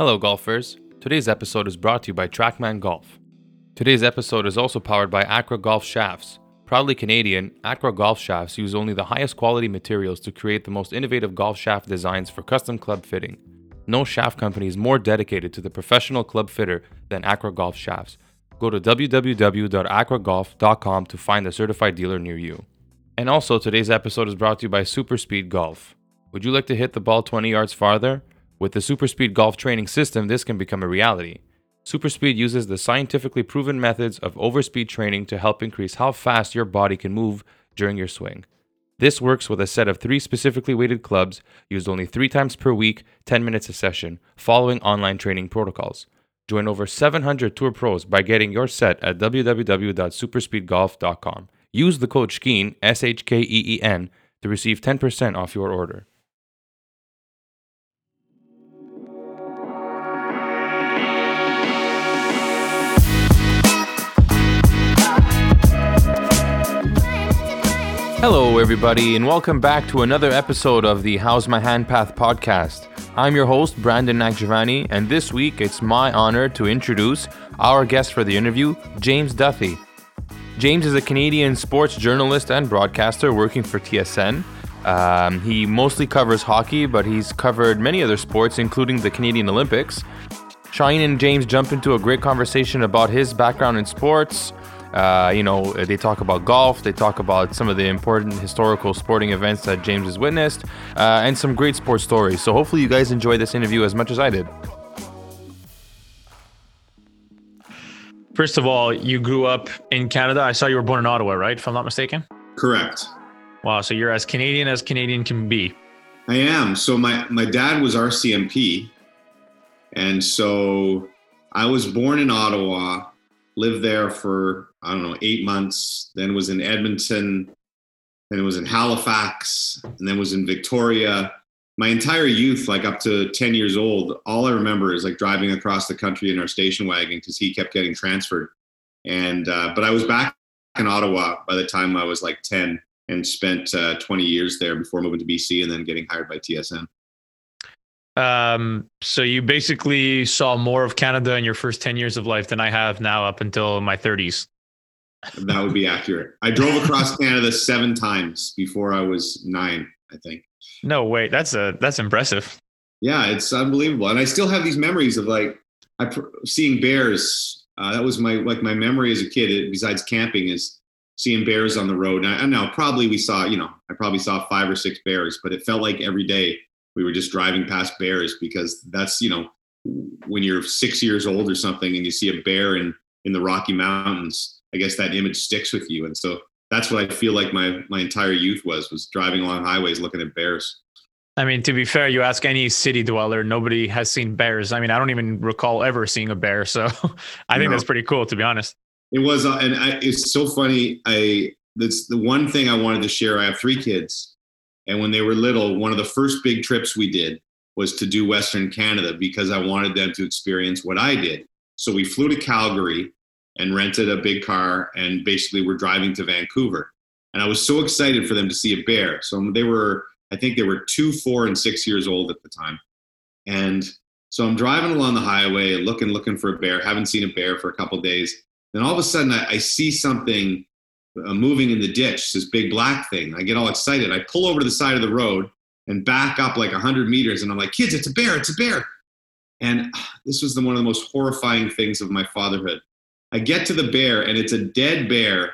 Hello, golfers. Today's episode is brought to you by Trackman Golf. Today's episode is also powered by ACCRA Golf Shafts. Proudly Canadian, ACCRA Golf Shafts use only the highest quality materials to create the most innovative golf shaft designs for custom club fitting. No shaft company is more dedicated to the professional club fitter than ACCRA Golf Shafts. Go to www.accragolf.com to find a certified dealer near you. And also, today's episode is brought to you by Super Speed Golf. Would you like to hit the ball 20 yards farther? With the Superspeed Golf training system, this can become a reality. Superspeed uses the scientifically proven methods of overspeed training to help increase how fast your body can move during your swing. This works with a set of three specifically weighted clubs used only three times per week, 10 minutes a session, following online training protocols. Join over 700 tour pros by getting your set at www.superspeedgolf.com. Use the code SHKEEN, S H K E E N, to receive 10% off your order. Hello, everybody, and welcome back to another episode of the How's My Hand Path podcast. I'm your host, Brandon Nakjavani, and this week it's my honor to introduce our guest for the interview, James Duthie. James is a Canadian sports journalist and broadcaster working for TSN. Um, he mostly covers hockey, but he's covered many other sports, including the Canadian Olympics. Shine and James jump into a great conversation about his background in sports, uh, you know, they talk about golf, they talk about some of the important historical sporting events that James has witnessed, uh, and some great sports stories. So hopefully you guys enjoy this interview as much as I did. First of all, you grew up in Canada. I saw you were born in Ottawa, right? If I'm not mistaken. Correct. Wow. So you're as Canadian as Canadian can be. I am. So my my dad was RCMP, and so I was born in Ottawa lived there for I don't know eight months. Then was in Edmonton. Then it was in Halifax, and then was in Victoria. My entire youth, like up to ten years old, all I remember is like driving across the country in our station wagon because he kept getting transferred. And uh, but I was back in Ottawa by the time I was like ten, and spent uh, 20 years there before moving to BC and then getting hired by TSN. Um, so you basically saw more of Canada in your first 10 years of life than I have now up until my 30s. That would be accurate. I drove across Canada seven times before I was nine, I think. No way. That's a that's impressive. Yeah, it's unbelievable, and I still have these memories of like I seeing bears. Uh, that was my like my memory as a kid. It, besides camping, is seeing bears on the road. And I, and now probably we saw, you know, I probably saw five or six bears, but it felt like every day we were just driving past bears because that's you know when you're six years old or something and you see a bear in in the Rocky Mountains, I guess that image sticks with you, and so that's what I feel like my my entire youth was was driving along highways looking at bears. I mean, to be fair, you ask any city dweller, nobody has seen bears. I mean, I don't even recall ever seeing a bear, so I think no. that's pretty cool, to be honest. It was, uh, and I, it's so funny. I that's the one thing I wanted to share. I have three kids, and when they were little, one of the first big trips we did was to do Western Canada because I wanted them to experience what I did. So we flew to Calgary and rented a big car and basically we're driving to Vancouver. And I was so excited for them to see a bear. So they were, I think they were two, four, and six years old at the time. And so I'm driving along the highway, looking, looking for a bear. Haven't seen a bear for a couple days. Then all of a sudden, I, I see something uh, moving in the ditch, this big black thing. I get all excited. I pull over to the side of the road and back up like 100 meters. And I'm like, kids, it's a bear, it's a bear. And uh, this was the, one of the most horrifying things of my fatherhood. I get to the bear, and it's a dead bear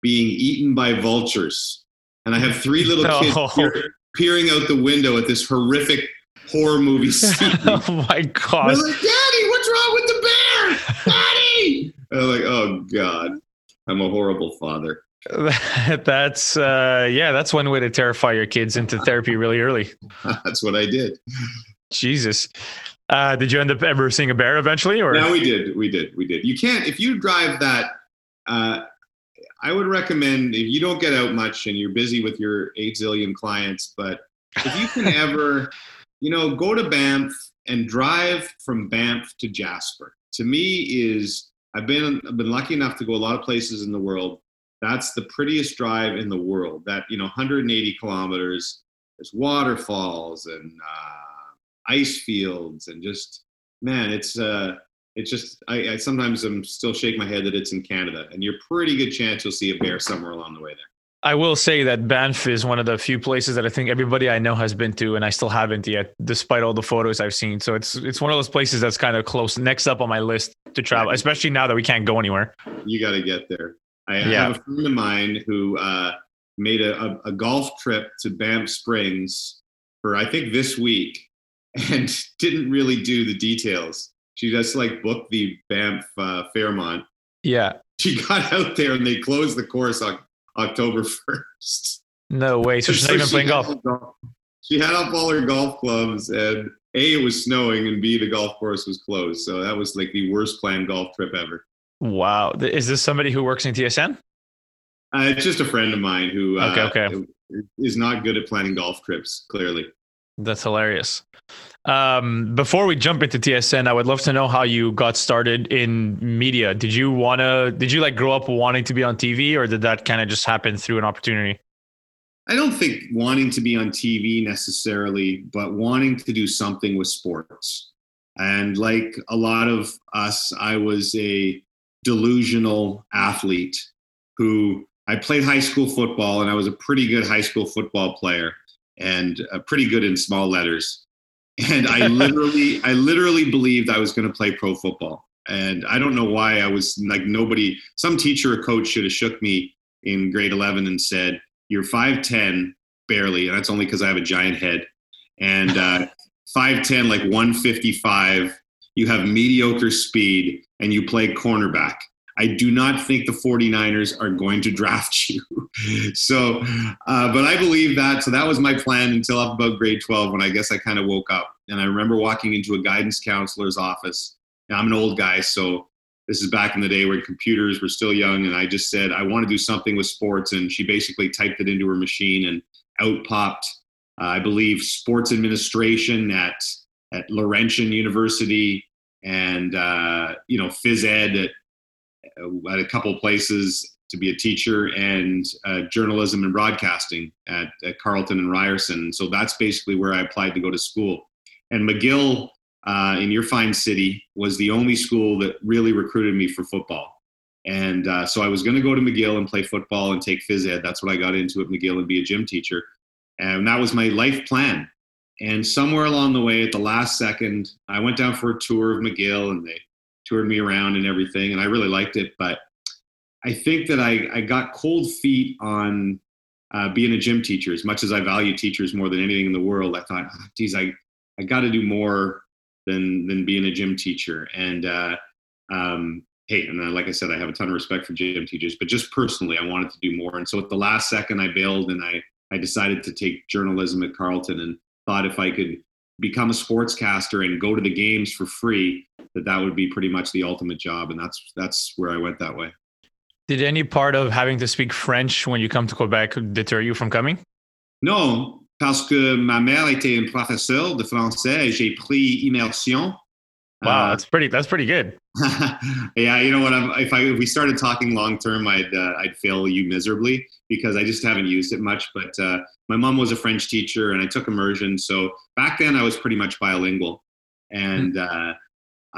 being eaten by vultures. And I have three little kids peer, peering out the window at this horrific horror movie scene. oh my God. They're like, Daddy, what's wrong with the bear? Daddy! And I'm like, oh God. I'm a horrible father. that's uh yeah, that's one way to terrify your kids into therapy really early. that's what I did. Jesus. Uh, did you end up ever seeing a bear eventually or No, we did. We did. We did. You can't if you drive that uh I would recommend if you don't get out much and you're busy with your eight zillion clients, but if you can ever, you know, go to Banff and drive from Banff to Jasper, to me is I've been I've been lucky enough to go a lot of places in the world. That's the prettiest drive in the world. That you know, 180 kilometers. There's waterfalls and uh, ice fields and just man, it's uh, it's just I, I sometimes I'm still shake my head that it's in Canada, and you're pretty good chance you'll see a bear somewhere along the way there. I will say that Banff is one of the few places that I think everybody I know has been to, and I still haven't yet, despite all the photos I've seen. So it's it's one of those places that's kind of close, next up on my list to travel, especially now that we can't go anywhere. You got to get there. I, yeah. Have a friend of mine who uh, made a, a, a golf trip to Banff Springs for I think this week, and didn't really do the details. She just like booked the Banff uh, Fairmont. Yeah. She got out there and they closed the course on October 1st. No way. So she's so not even playing golf. golf. She had up all her golf clubs and A, it was snowing and B, the golf course was closed. So that was like the worst planned golf trip ever. Wow. Is this somebody who works in TSN? Uh, it's just a friend of mine who uh, okay, okay. is not good at planning golf trips, clearly. That's hilarious. Um, before we jump into TSN, I would love to know how you got started in media. Did you wanna? Did you like grow up wanting to be on TV, or did that kind of just happen through an opportunity? I don't think wanting to be on TV necessarily, but wanting to do something with sports. And like a lot of us, I was a delusional athlete who I played high school football and I was a pretty good high school football player and uh, pretty good in small letters. And I literally, I literally believed I was going to play pro football. And I don't know why I was like nobody. Some teacher or coach should have shook me in grade 11 and said, "You're 5'10, barely, and that's only because I have a giant head, and uh, 5'10, like 155. You have mediocre speed, and you play cornerback." I do not think the 49ers are going to draft you. so, uh, but I believe that. So that was my plan until up about grade 12 when I guess I kind of woke up. And I remember walking into a guidance counselor's office. Now, I'm an old guy, so this is back in the day when computers were still young. And I just said, I want to do something with sports. And she basically typed it into her machine and out popped, uh, I believe, sports administration at, at Laurentian University and, uh, you know, phys ed at at a couple places to be a teacher and uh, journalism and broadcasting at, at, Carleton and Ryerson. So that's basically where I applied to go to school. And McGill uh, in your fine city was the only school that really recruited me for football. And uh, so I was going to go to McGill and play football and take phys ed. That's what I got into at McGill and be a gym teacher. And that was my life plan. And somewhere along the way, at the last second, I went down for a tour of McGill and they toured me around and everything, and I really liked it. But I think that I, I got cold feet on uh, being a gym teacher. As much as I value teachers more than anything in the world, I thought, oh, geez, I, I got to do more than than being a gym teacher. And uh, um, hey, and uh, like I said, I have a ton of respect for gym teachers, but just personally, I wanted to do more. And so at the last second, I bailed and I I decided to take journalism at Carleton and thought if I could become a sportscaster and go to the games for free, that that would be pretty much the ultimate job. And that's that's where I went that way. Did any part of having to speak French when you come to Quebec deter you from coming? Non, parce que ma mère était une professeure de français et j'ai pris immersion Wow, uh, that's pretty. That's pretty good. yeah, you know what? I'm, if I if we started talking long term, I'd uh, I'd fail you miserably because I just haven't used it much. But uh, my mom was a French teacher, and I took immersion. So back then, I was pretty much bilingual, and mm-hmm.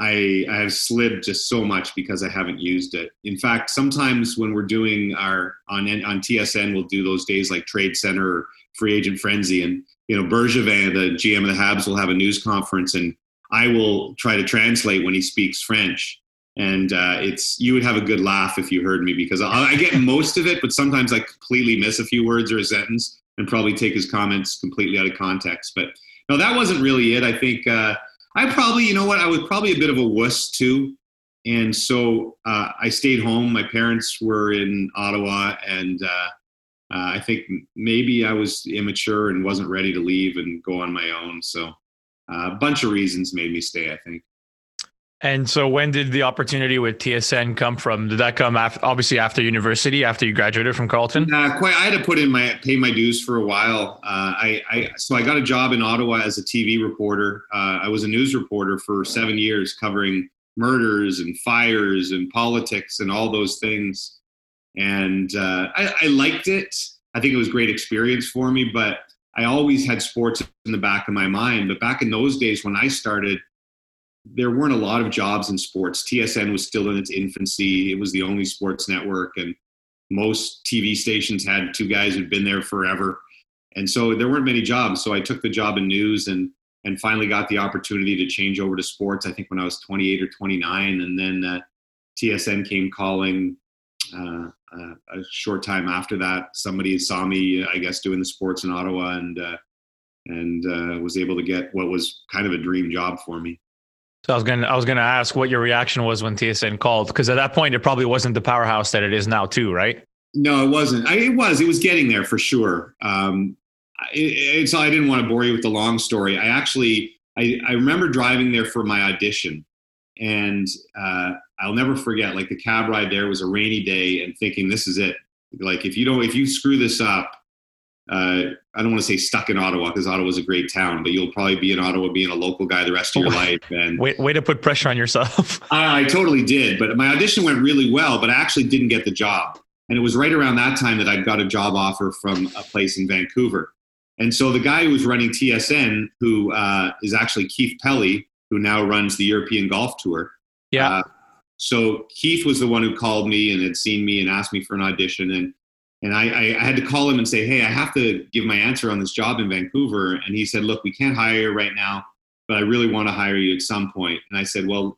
I I have slid just so much because I haven't used it. In fact, sometimes when we're doing our on on TSN, we'll do those days like Trade Center or Free Agent Frenzy, and you know Bergevin, the GM of the Habs, will have a news conference and I will try to translate when he speaks French. And uh, it's you would have a good laugh if you heard me because I, I get most of it, but sometimes I completely miss a few words or a sentence and probably take his comments completely out of context. But no, that wasn't really it. I think uh, I probably, you know what, I was probably a bit of a wuss too. And so uh, I stayed home. My parents were in Ottawa, and uh, uh, I think maybe I was immature and wasn't ready to leave and go on my own. So a bunch of reasons made me stay, I think. And so, when did the opportunity with TSN come from? Did that come after, obviously after university, after you graduated from Carleton? Uh, quite. I had to put in my pay my dues for a while. Uh, I, I, so I got a job in Ottawa as a TV reporter. Uh, I was a news reporter for seven years, covering murders and fires and politics and all those things. And uh, I, I liked it. I think it was great experience for me, but I always had sports in the back of my mind. But back in those days when I started, there weren't a lot of jobs in sports. TSN was still in its infancy. It was the only sports network, and most TV stations had two guys who'd been there forever. And so there weren't many jobs. So I took the job in news and and finally got the opportunity to change over to sports. I think when I was 28 or 29, and then uh, TSN came calling. Uh, uh, a short time after that, somebody saw me, I guess, doing the sports in Ottawa, and uh, and uh, was able to get what was kind of a dream job for me. So I was gonna I was gonna ask what your reaction was when TSN called because at that point it probably wasn't the powerhouse that it is now too, right? No, it wasn't. I, it was. It was getting there for sure. Um, it, it's. I didn't want to bore you with the long story. I actually I, I remember driving there for my audition, and uh, I'll never forget. Like the cab ride there was a rainy day, and thinking this is it. Like if you don't if you screw this up, uh, I don't want to say stuck in Ottawa because Ottawa's a great town, but you'll probably be in Ottawa being a local guy the rest of your life. And way, way to put pressure on yourself. I, I, totally did, but my audition went really well, but I actually didn't get the job. And it was right around that time that I got a job offer from a place in Vancouver. And so the guy who was running TSN, who uh, is actually Keith Pelley, who now runs the European Golf Tour. Yeah. Uh, so Keith was the one who called me and had seen me and asked me for an audition. And and I, I, had to call him and say, hey, I have to give my answer on this job in Vancouver. And he said, look, we can't hire you right now, but I really want to hire you at some point. And I said, well,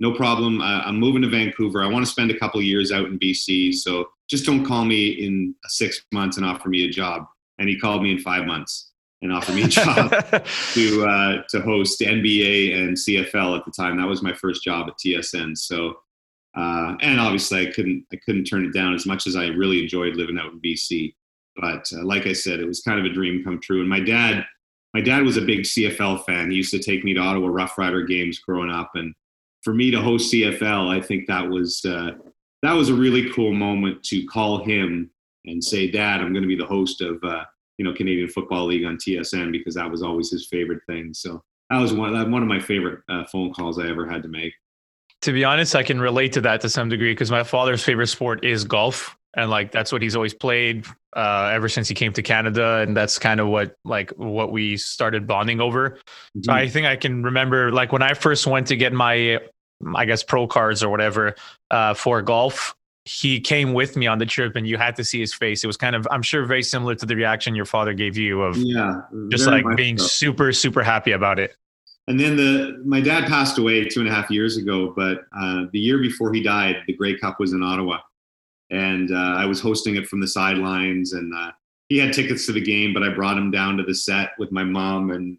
no problem. Uh, I'm moving to Vancouver. I want to spend a couple years out in BC. So just don't call me in six months and offer me a job. And he called me in five months and offered me a job to uh, to host NBA and CFL at the time. That was my first job at TSN. So uh, and obviously, I couldn't I couldn't turn it down as much as I really enjoyed living out in BC. But uh, like I said, it was kind of a dream come true. And my dad, my dad was a big CFL fan. He used to take me to Ottawa Rough Rider games growing up, and for me to host CFL, I think that was uh, that was a really cool moment to call him and say, "Dad, I'm going to be the host of uh, you know Canadian Football League on TSN," because that was always his favorite thing. So that was one one of my favorite uh, phone calls I ever had to make to be honest, I can relate to that to some degree because my father's favorite sport is golf. And like that's what he's always played uh, ever since he came to Canada, and that's kind of what like what we started bonding over. Mm-hmm. So I think I can remember like when I first went to get my, I guess pro cards or whatever uh, for golf. He came with me on the trip, and you had to see his face. It was kind of, I'm sure, very similar to the reaction your father gave you of, yeah, just like being so. super, super happy about it and then the my dad passed away two and a half years ago, but uh, the year before he died, the Grey Cup was in Ottawa, and uh, I was hosting it from the sidelines. And uh, he had tickets to the game, but I brought him down to the set with my mom and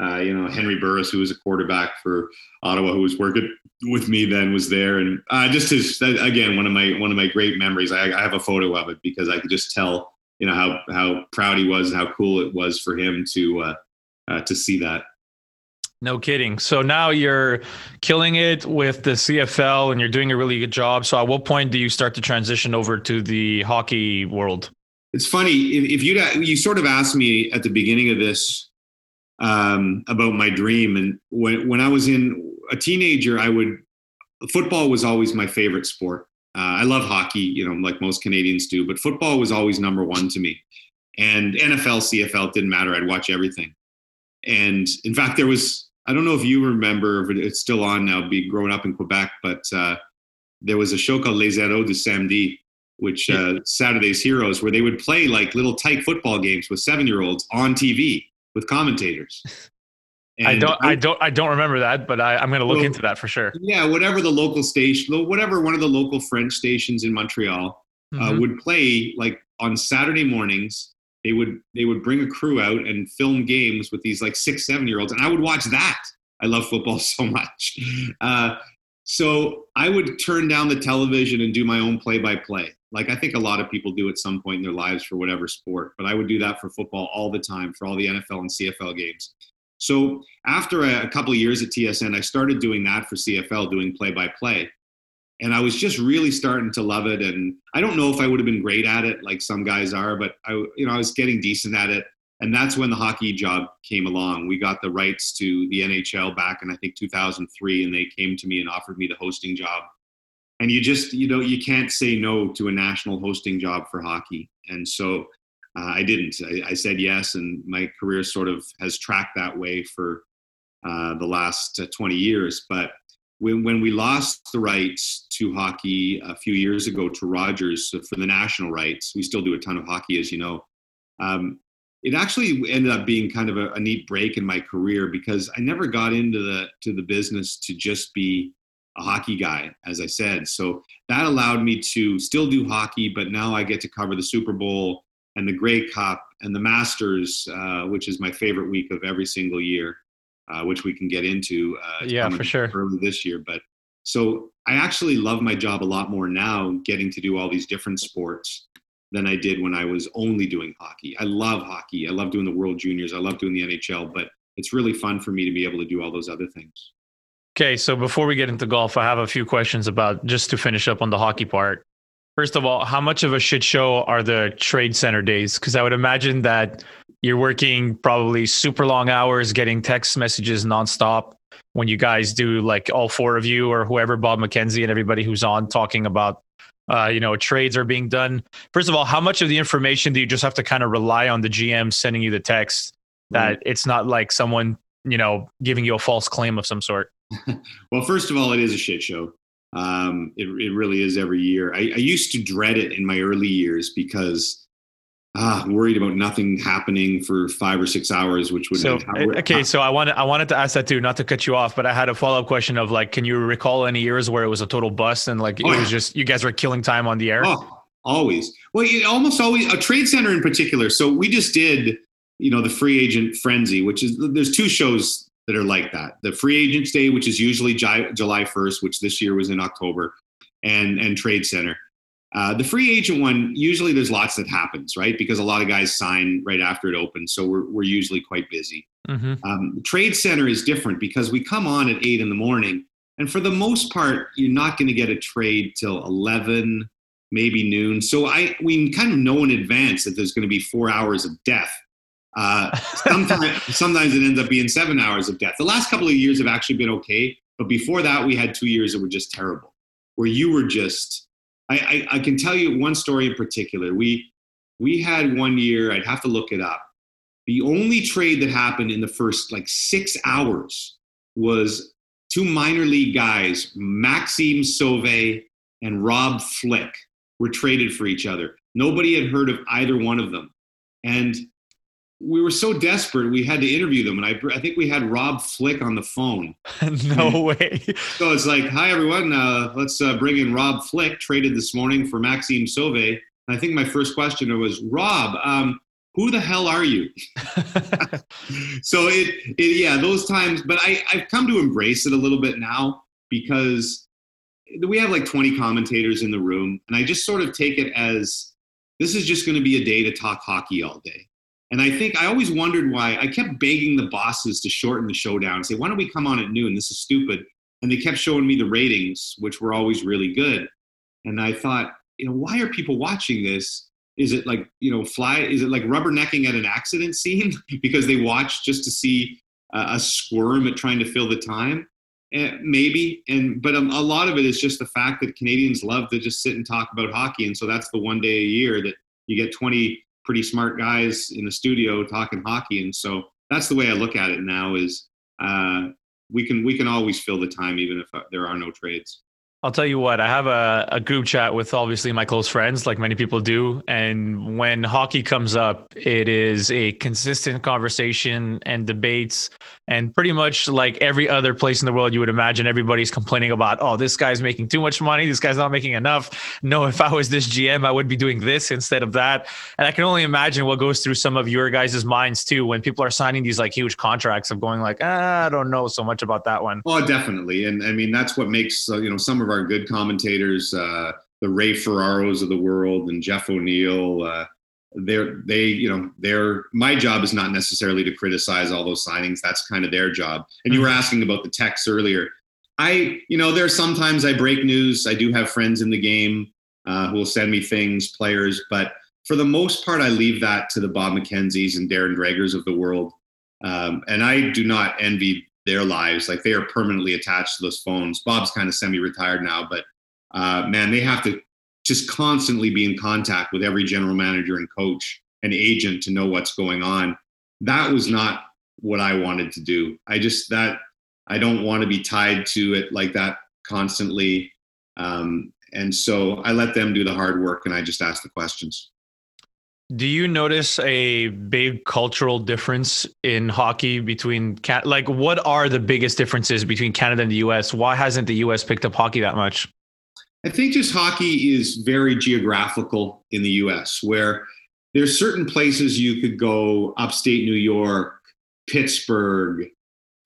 uh, you know Henry Burris, who was a quarterback for Ottawa, who was working with me then, was there, and uh, just his again one of my one of my great memories. I, I have a photo of it because I could just tell you know how how proud he was and how cool it was for him to uh, to see that. No kidding. So now you're killing it with the CFL and you're doing a really good job. So at what point do you start to transition over to the hockey world? It's funny if you you sort of asked me at the beginning of this um, about my dream, and when when I was in a teenager, I would football was always my favorite sport. Uh, I love hockey, you know, like most Canadians do, but football was always number one to me. And NFL, CFL didn't matter. I'd watch everything. And in fact, there was I don't know if you remember, but it's still on now, be growing up in Quebec, but uh, there was a show called Les Héros du Samedi, which uh, Saturday's Heroes, where they would play like little tight football games with seven year olds on TV with commentators. And I don't, I, don't, I don't remember that, but I, am going to look well, into that for sure. Yeah, whatever the local station, whatever one of the local French stations in Montreal uh, mm-hmm. uh, would play, like on Saturday mornings, they would they would bring a crew out and film games with these like six seven year olds and i would watch that. I love football so much. Uh, so i would turn down the television and do my own play by play like i think a lot of people do at some point in their lives for whatever sport but i would do that for football all the time for all the nfl and cfl games. So after a, a couple years at tsn i started doing that for cfl doing play by play and I was just really starting to love it. And I don't know if I would have been great at it like some guys are, but I, you know, I was getting decent at it. And that's when the hockey job came along. We got the rights to the NHL back in I think 2003, and they came to me and offered me the hosting job. And you just, you know, you can't say no to a national hosting job for hockey. And so uh, I didn't. I, I, said yes, and my career sort of has tracked that way for uh, the last uh, 20 years. But when, when we lost the rights to hockey a few years ago to Rogers for the national rights, we still do a ton of hockey, as you know. Um, it actually ended up being kind of a, a, neat break in my career because I never got into the to the business to just be a hockey guy, as I said. So that allowed me to still do hockey, but now I get to cover the Super Bowl and the Grey Cup and the Masters, uh, which is my favorite week of every single year, uh, which we can get into. Uh, yeah, for sure. Early this year, but so I actually love my job a lot more now, getting to do all these different sports than I did when I was only doing hockey. I love hockey. I love doing the World Juniors. I love doing the NHL, but it's really fun for me to be able to do all those other things. Okay, so before we get into golf, I have a few questions about just to finish up on the hockey part. First of all, how much of a shit show are the trade center days? Because I would imagine that you're working probably super long hours, getting text messages nonstop when you guys do like all four of you or whoever, Bob McKenzie and everybody who's on talking about, uh, you know, trades are being done. First of all, how much of the information do you just have to kind of rely on the GM sending you the text that mm. it's not like someone, you know, giving you a false claim of some sort? well, first of all, it is a shit show. Um, it, it really is every year. I, I, used to dread it in my early years because ah, worried about nothing happening for five or six hours, which would. So okay, so I wanted I wanted to ask that too, not to cut you off, but I had a follow up question of like, can you recall any years where it was a total bust and like oh, it was just you guys were killing time on the air? Oh, always. Well, it, almost always a trade center in particular. So we just did, you know, the free agent frenzy, which is there's two shows that are like that. The free agents day, which is usually July 1st, which this year was in October, and and Trade Center. Uh, the free agent one, usually there's lots that happens, right? Because a lot of guys sign right after it opens, so we're we're usually quite busy. Mm-hmm. Um, Trade Center is different because we come on at eight in the morning, and for the most part, you're not going to get a trade till eleven, maybe noon. So I we kind of know in advance that there's going to be four hours of death uh, sometimes, sometimes it ends up being seven hours of death. The last couple of years have actually been okay, but before that, we had two years that were just terrible, where you were just. I, I, I can tell you one story in particular. We we had one year. I'd have to look it up. The only trade that happened in the first like six hours was two minor league guys, Maxime Sauve and Rob Flick, were traded for each other. Nobody had heard of either one of them. And we were so desperate we had to interview them and i, I think we had rob flick on the phone. No way. so it's like hi everyone uh, let's uh, bring in rob flick traded this morning for maxime sauve and i think my first question was rob um, who the hell are you? So it, it, yeah those times but I, i've come to embrace it a little bit now because we have like 20 commentators in the room and i just sort of take it as this is just going to be a day to talk hockey all day and I think I always wondered why I kept begging the bosses to shorten the show down and say, why don't we come on at noon? This is stupid. And they kept showing me the ratings, which were always really good. And I thought, you know, why are people watching this? Is it like, you know, fly? Is it like rubbernecking at an accident scene because they watch just to see uh, a squirm at trying to fill the time? Eh, maybe. And but um, a lot of it is just the fact that Canadians love to just sit and talk about hockey, and so that's the one day a year that you get 20 pretty smart guys in the studio talking hockey. And so that's the way I look at it now is uh, we can we can always fill the time even if uh, there are no trades. I'll tell you what, I have a, a group chat with obviously my close friends, like many people do. And when hockey comes up, it is a consistent conversation and debates. And pretty much like every other place in the world, you would imagine everybody's complaining about, oh, this guy's making too much money. This guy's not making enough. No, if I was this GM, I would be doing this instead of that. And I can only imagine what goes through some of your guys' minds too when people are signing these like huge contracts of going like, ah, I don't know so much about that one. Oh, definitely. And I mean, that's what makes, uh, you know, some of our our good commentators, uh, the Ray Ferraros of the world and Jeff O'Neill. Uh, they're they you know they're my job is not necessarily to criticize all those signings. That's kind of their job. And you were mm-hmm. asking about the texts earlier. I you know there are sometimes I break news. I do have friends in the game uh, who will send me things, players, but for the most part, I leave that to the Bob McKenzies and Darren Dregers of the world. Um, and I do not envy their lives. Like they are permanently attached to those phones. Bob's kind of semi-retired now, but uh, man, they have to just constantly be in contact with every general manager and coach and agent to know what's going on. That was not what I wanted to do. I just that I don't want to be tied to it like that constantly. Um, and so I let them do the hard work and I just ask the questions. Do you notice a big cultural difference in hockey between like what are the biggest differences between Canada and the US? Why hasn't the US picked up hockey that much? I think just hockey is very geographical in the US where there's certain places you could go upstate New York, Pittsburgh,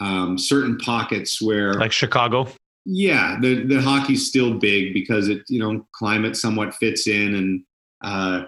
um, certain pockets where like Chicago. Yeah, the the hockey's still big because it you know climate somewhat fits in and uh,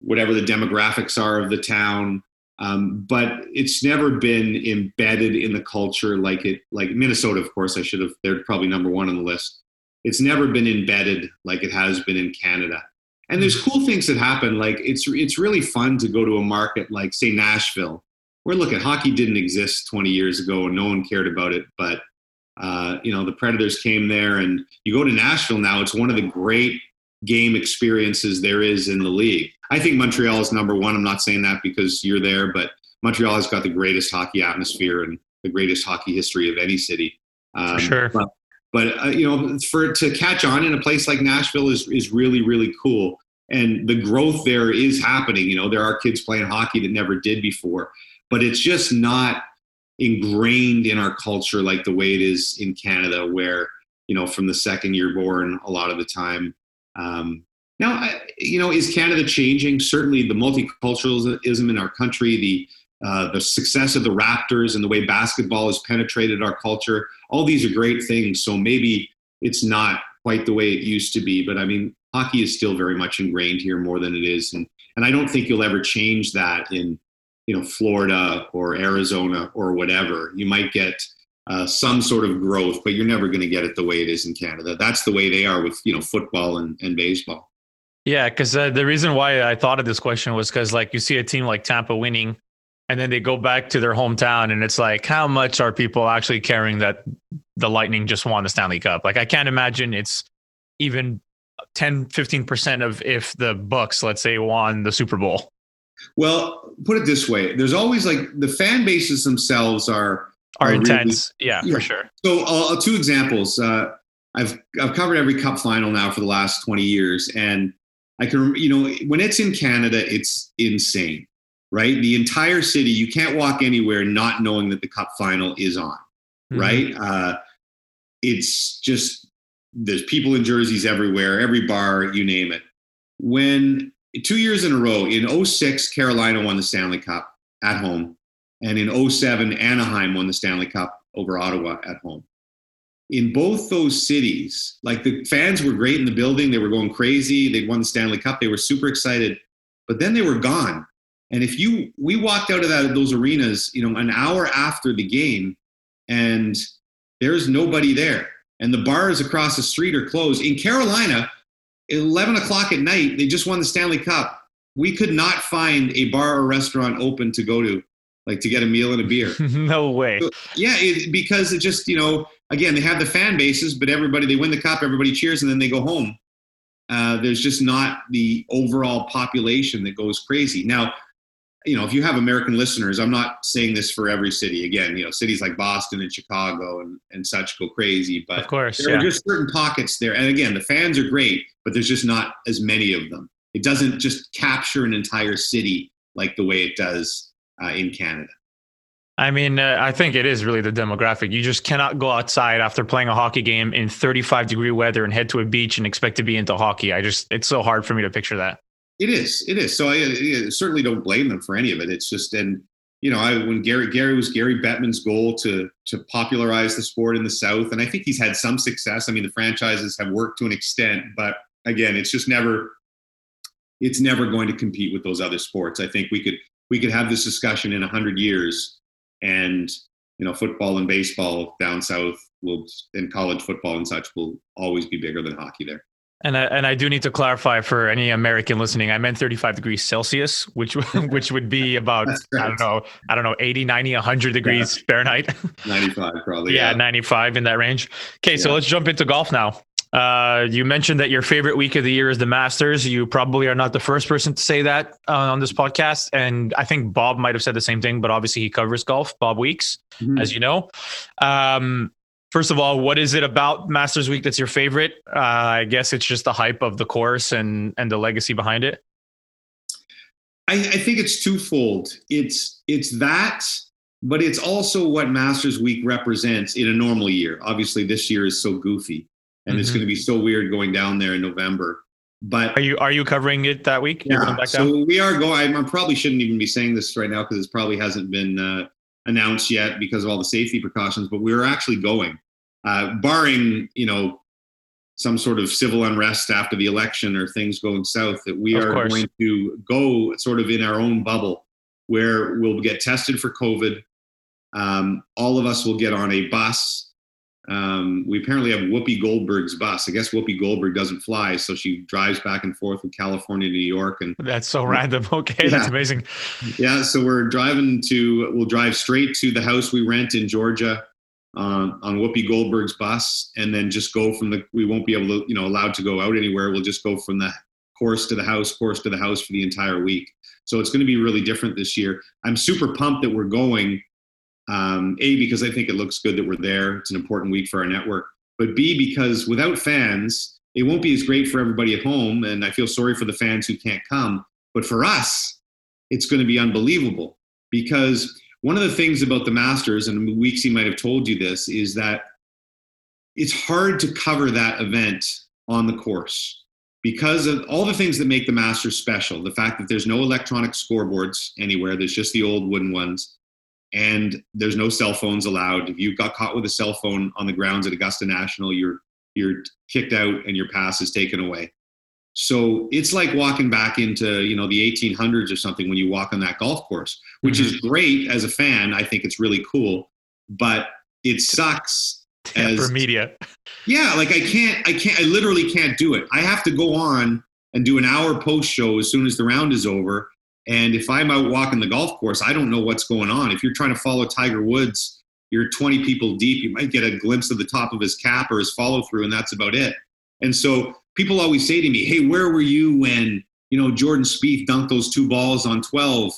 whatever the demographics are of the town. Um, but it's never been embedded in the culture like it like Minnesota. Of course, I should have. They're probably number one on the list. It's never been embedded like it has been in Canada. And there's cool things that happen. Like it's it's really fun to go to a market like say Nashville, where look at hockey didn't exist 20 years ago and no one cared about it, but uh, you know the Predators came there, and you go to Nashville now. It's one of the great game experiences there is in the league. I think Montreal is number one. I'm not saying that because you're there, but Montreal has got the greatest hockey atmosphere and the greatest hockey history of any city. Um, sure. But but uh, you know, for to catch on in a place like Nashville is is really really cool, and the growth there is happening. You know, there are kids playing hockey that never did before, but it's just not ingrained in our culture like the way it is in Canada, where you know, from the second you're born, a lot of the time. Um, now, I, you know, is Canada changing? Certainly, the multiculturalism in our country, the uh, the success of the Raptors and the way basketball has penetrated our culture. All these are great things. So maybe it's not quite the way it used to be, but I mean, hockey is still very much ingrained here more than it is, and and I don't think you'll ever change that in you know Florida or Arizona or whatever. You might get uh, some sort of growth, but you're never going to get it the way it is in Canada. That's the way they are with you know football and, and baseball. Yeah, because uh, the reason why I thought of this question was because like you see a team like Tampa winning and then they go back to their hometown and it's like how much are people actually caring that the lightning just won the stanley cup like i can't imagine it's even 10 15% of if the bucs let's say won the super bowl well put it this way there's always like the fan bases themselves are are, are intense really, yeah, yeah, for sure so uh, two examples uh, i've i've covered every cup final now for the last 20 years and i can you know when it's in canada it's insane right? The entire city, you can't walk anywhere not knowing that the cup final is on, mm-hmm. right? Uh, it's just there's people in jerseys everywhere, every bar, you name it. When two years in a row, in 06, Carolina won the Stanley Cup at home, and in 07, Anaheim won the Stanley Cup over Ottawa at home. In both those cities, like the fans were great in the building, they were going crazy, they won the Stanley Cup, they were super excited, but then they were gone. And if you, we walked out of that those arenas, you know, an hour after the game, and there's nobody there, and the bars across the street are closed. In Carolina, 11 o'clock at night, they just won the Stanley Cup. We could not find a bar or restaurant open to go to, like to get a meal and a beer. no way. So, yeah, it, because it just, you know, again, they have the fan bases, but everybody, they win the cup, everybody cheers, and then they go home. Uh, there's just not the overall population that goes crazy. Now, you know, if you have American listeners, I'm not saying this for every city. Again, you know, cities like Boston and Chicago and, and such go crazy, but of course, there yeah. are just certain pockets there. And again, the fans are great, but there's just not as many of them. It doesn't just capture an entire city like the way it does uh, in Canada. I mean, uh, I think it is really the demographic. You just cannot go outside after playing a hockey game in 35 degree weather and head to a beach and expect to be into hockey. I just, it's so hard for me to picture that. It is. It is. So I, I, certainly don't blame them for any of it. It's just and you know, I when Gary Gary was Gary Bettman's goal to to popularize the sport in the South, and I think he's had some success. I mean, the franchises have worked to an extent, but again, it's just never it's never going to compete with those other sports. I think we could we could have this discussion in a hundred years, and you know, football and baseball down south will and college football and such will always be bigger than hockey there. And I, and I do need to clarify for any American listening, I meant 35 degrees Celsius, which which would be about. I don't know, I don't know, 80, 90, 100 degrees yeah. Fahrenheit. 95 probably. yeah, yeah, 95 in that range. Okay, yeah. so let's jump into golf now. Uh, you mentioned that your favorite week of the year is the Masters. You probably are not the first person to say that uh, on this podcast, and I think Bob might have said the same thing. But obviously, he covers golf. Bob Weeks, mm-hmm. as you know. Um, first of all, what is it about Masters Week that's your favorite? Uh, I guess it's just the hype of the course and and the legacy behind it. I, I think it's twofold. It's it's that but it's also what Masters Week represents in a normal year. Obviously, this year is so goofy, and mm-hmm. it's going to be so weird going down there in November. But are you are you covering it that week? Yeah, so down? we are going. I probably shouldn't even be saying this right now because it probably hasn't been uh, announced yet because of all the safety precautions. But we're actually going, uh, barring you know some sort of civil unrest after the election or things going south. That we of are course. going to go sort of in our own bubble where we'll get tested for COVID. Um, all of us will get on a bus. Um, we apparently have Whoopi Goldberg's bus. I guess Whoopi Goldberg doesn't fly, so she drives back and forth from California to New York. And that's so random. Okay, yeah. that's amazing. Yeah, so we're driving to. We'll drive straight to the house we rent in Georgia uh, on Whoopi Goldberg's bus, and then just go from the. We won't be able to, you know, allowed to go out anywhere. We'll just go from the course to the house, course to the house for the entire week. So it's going to be really different this year. I'm super pumped that we're going um, a, because I think it looks good that we're there. It's an important week for our network. But B, because without fans, it won't be as great for everybody at home. And I feel sorry for the fans who can't come. But for us, it's going to be unbelievable because one of the things about the Masters, and Weeksy might have told you this, is that it's hard to cover that event on the course because of all the things that make the Masters special. The fact that there's no electronic scoreboards anywhere, there's just the old wooden ones and there's no cell phones allowed. If you got caught with a cell phone on the grounds at Augusta National, you're you're kicked out and your pass is taken away. So it's like walking back into you know the 1800s or something when you walk on that golf course, which mm-hmm. is great as a fan. I think it's really cool, but it sucks as for media. Yeah, like I can't, I can't, I literally can't do it. I have to go on and do an hour post show as soon as the round is over, and if I'm out walking the golf course, I don't know what's going on. If you're trying to follow Tiger Woods, you're 20 people deep. You might get a glimpse of the top of his cap or his follow through, and that's about it. And so people always say to me, "Hey, where were you when you know Jordan Spieth dunked those two balls on 12,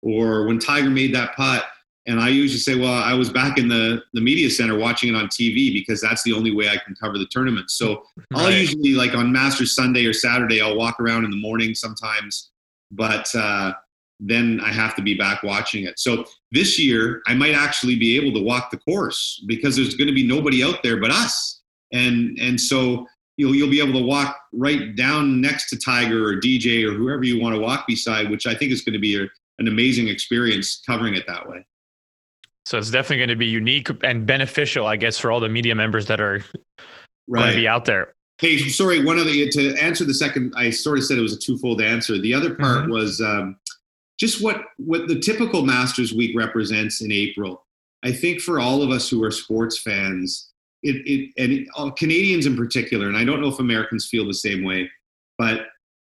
or when Tiger made that putt?" And I usually say, "Well, I was back in the the media center watching it on TV because that's the only way I can cover the tournament." So right. I'll usually like on Masters Sunday or Saturday, I'll walk around in the morning sometimes but uh, then I have to be back watching it. So this year, I might actually be able to walk the course because there's going to be nobody out there but us, and and so you'll you'll be able to walk right down next to Tiger or DJ or whoever you want to walk beside, which I think is going to be a, an amazing experience covering it that way. So it's definitely going to be unique and beneficial, I guess, for all the media members that are right. going to be out there. Hey, sorry. One other to answer the second, I sort of said it was a twofold answer. The other part mm-hmm. was um, just what what the typical Masters Week represents in April. I think for all of us who are sports fans, it, it and it, Canadians in particular, and I don't know if Americans feel the same way, but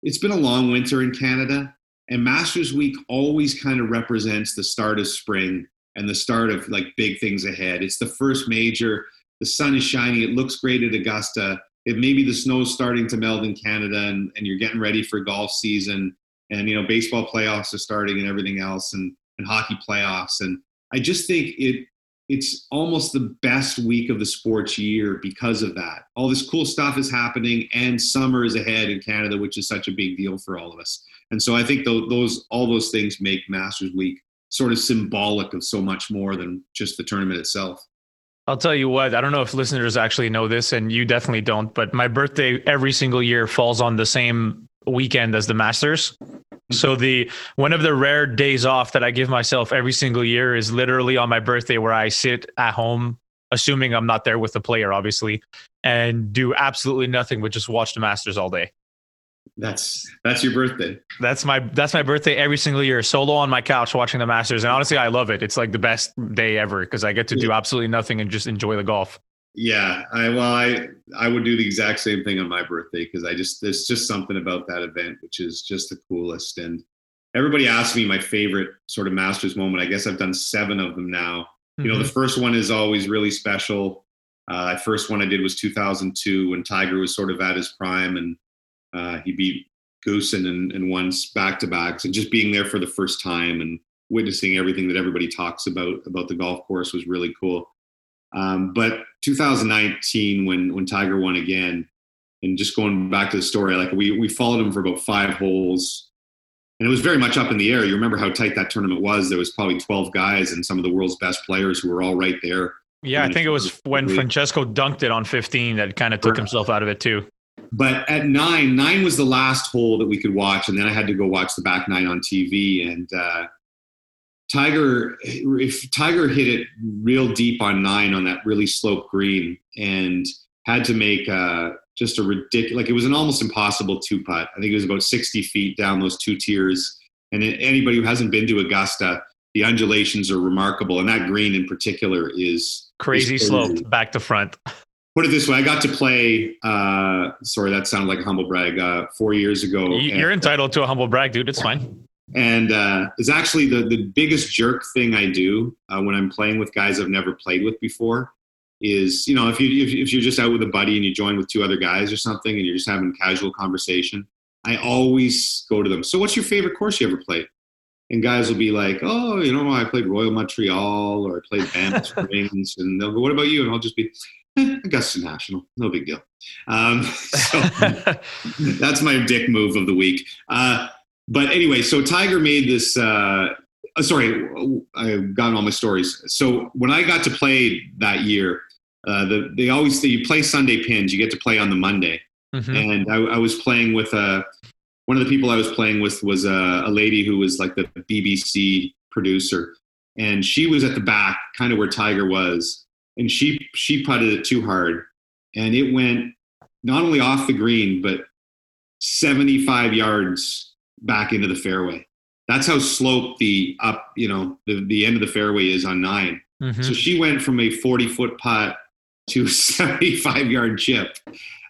it's been a long winter in Canada, and Masters Week always kind of represents the start of spring and the start of like big things ahead. It's the first major. The sun is shining. It looks great at Augusta if maybe the snow's starting to melt in Canada and, and you're getting ready for golf season and you know baseball playoffs are starting and everything else and, and hockey playoffs and I just think it it's almost the best week of the sports year because of that. All this cool stuff is happening, and summer is ahead in Canada, which is such a big deal for all of us. And so I think those, those all those things make Masters Week sort of symbolic of so much more than just the tournament itself. I'll tell you what, I don't know if listeners actually know this, and you definitely don't, but my birthday every single year falls on the same weekend as the Masters. So mm-hmm. the one of the rare days off that I give myself every single year is literally on my birthday where I sit at home, assuming I'm not there with the player, obviously, and do absolutely nothing but just watch the Masters all day. That's that's your birthday. That's my that's my birthday every single year. Solo on my couch watching the Masters, and honestly, I love it. It's like the best day ever because I get to do absolutely nothing and just enjoy the golf. Yeah, I well, I I would do the exact same thing on my birthday because I just there's just something about that event which is just the coolest. And everybody asks me my favorite sort of Masters moment. I guess I've done seven of them now. Mm-hmm. You know, the mm-hmm. first one is always really special. Uh, first one I did was 2002 when Tiger was sort of at his prime, and uh, he beat Goosen and, and won back to backs. And just being there for the first time and witnessing everything that everybody talks about about the golf course was really cool. Um, but 2019, when when Tiger won again, and just going back to the story, like we we followed him for about five holes, and it was very much up in the air. You remember how tight that tournament was? There was probably 12 guys and some of the world's best players who were all right there. Yeah, I think it was when Francesco dunked it on 15 that kind of took himself out of it too. But at nine, nine was the last hole that we could watch, and then I had to go watch the back nine on TV. And uh, Tiger, if Tiger hit it real deep on nine on that really slope green, and had to make uh, just a ridiculous, like it was an almost impossible two putt. I think it was about 60 feet down those two tiers. And anybody who hasn't been to Augusta, the undulations are remarkable, and that green in particular is crazy sloped back to front. Put it this way: I got to play. Uh, sorry, that sounded like a humble brag. Uh, four years ago, you're and, entitled to a humble brag, dude. It's fine. And uh, it's actually the the biggest jerk thing I do uh, when I'm playing with guys I've never played with before. Is you know if you if, if you're just out with a buddy and you join with two other guys or something and you're just having casual conversation, I always go to them. So, what's your favorite course you ever played? and guys will be like, "Oh, you know, I played Royal Montreal or I played Banff Springs," and they'll go, "What about you?" And I'll just be, eh, "Augusta National, no big deal." Um, so that's my dick move of the week. Uh, but anyway, so Tiger made this. Uh, uh, sorry, I've gotten all my stories. So when I got to play that year, uh, the, they always you play Sunday pins. You get to play on the Monday, mm-hmm. and I, I was playing with a one of the people I was playing with was a, a lady who was like the BBC producer, and she was at the back, kind of where Tiger was, and she she putted it too hard, and it went not only off the green but 75 yards back into the fairway. That's how sloped the up, you know, the, the end of the fairway is on 9 mm-hmm. So she went from a 40 foot putt to 75 yard chip.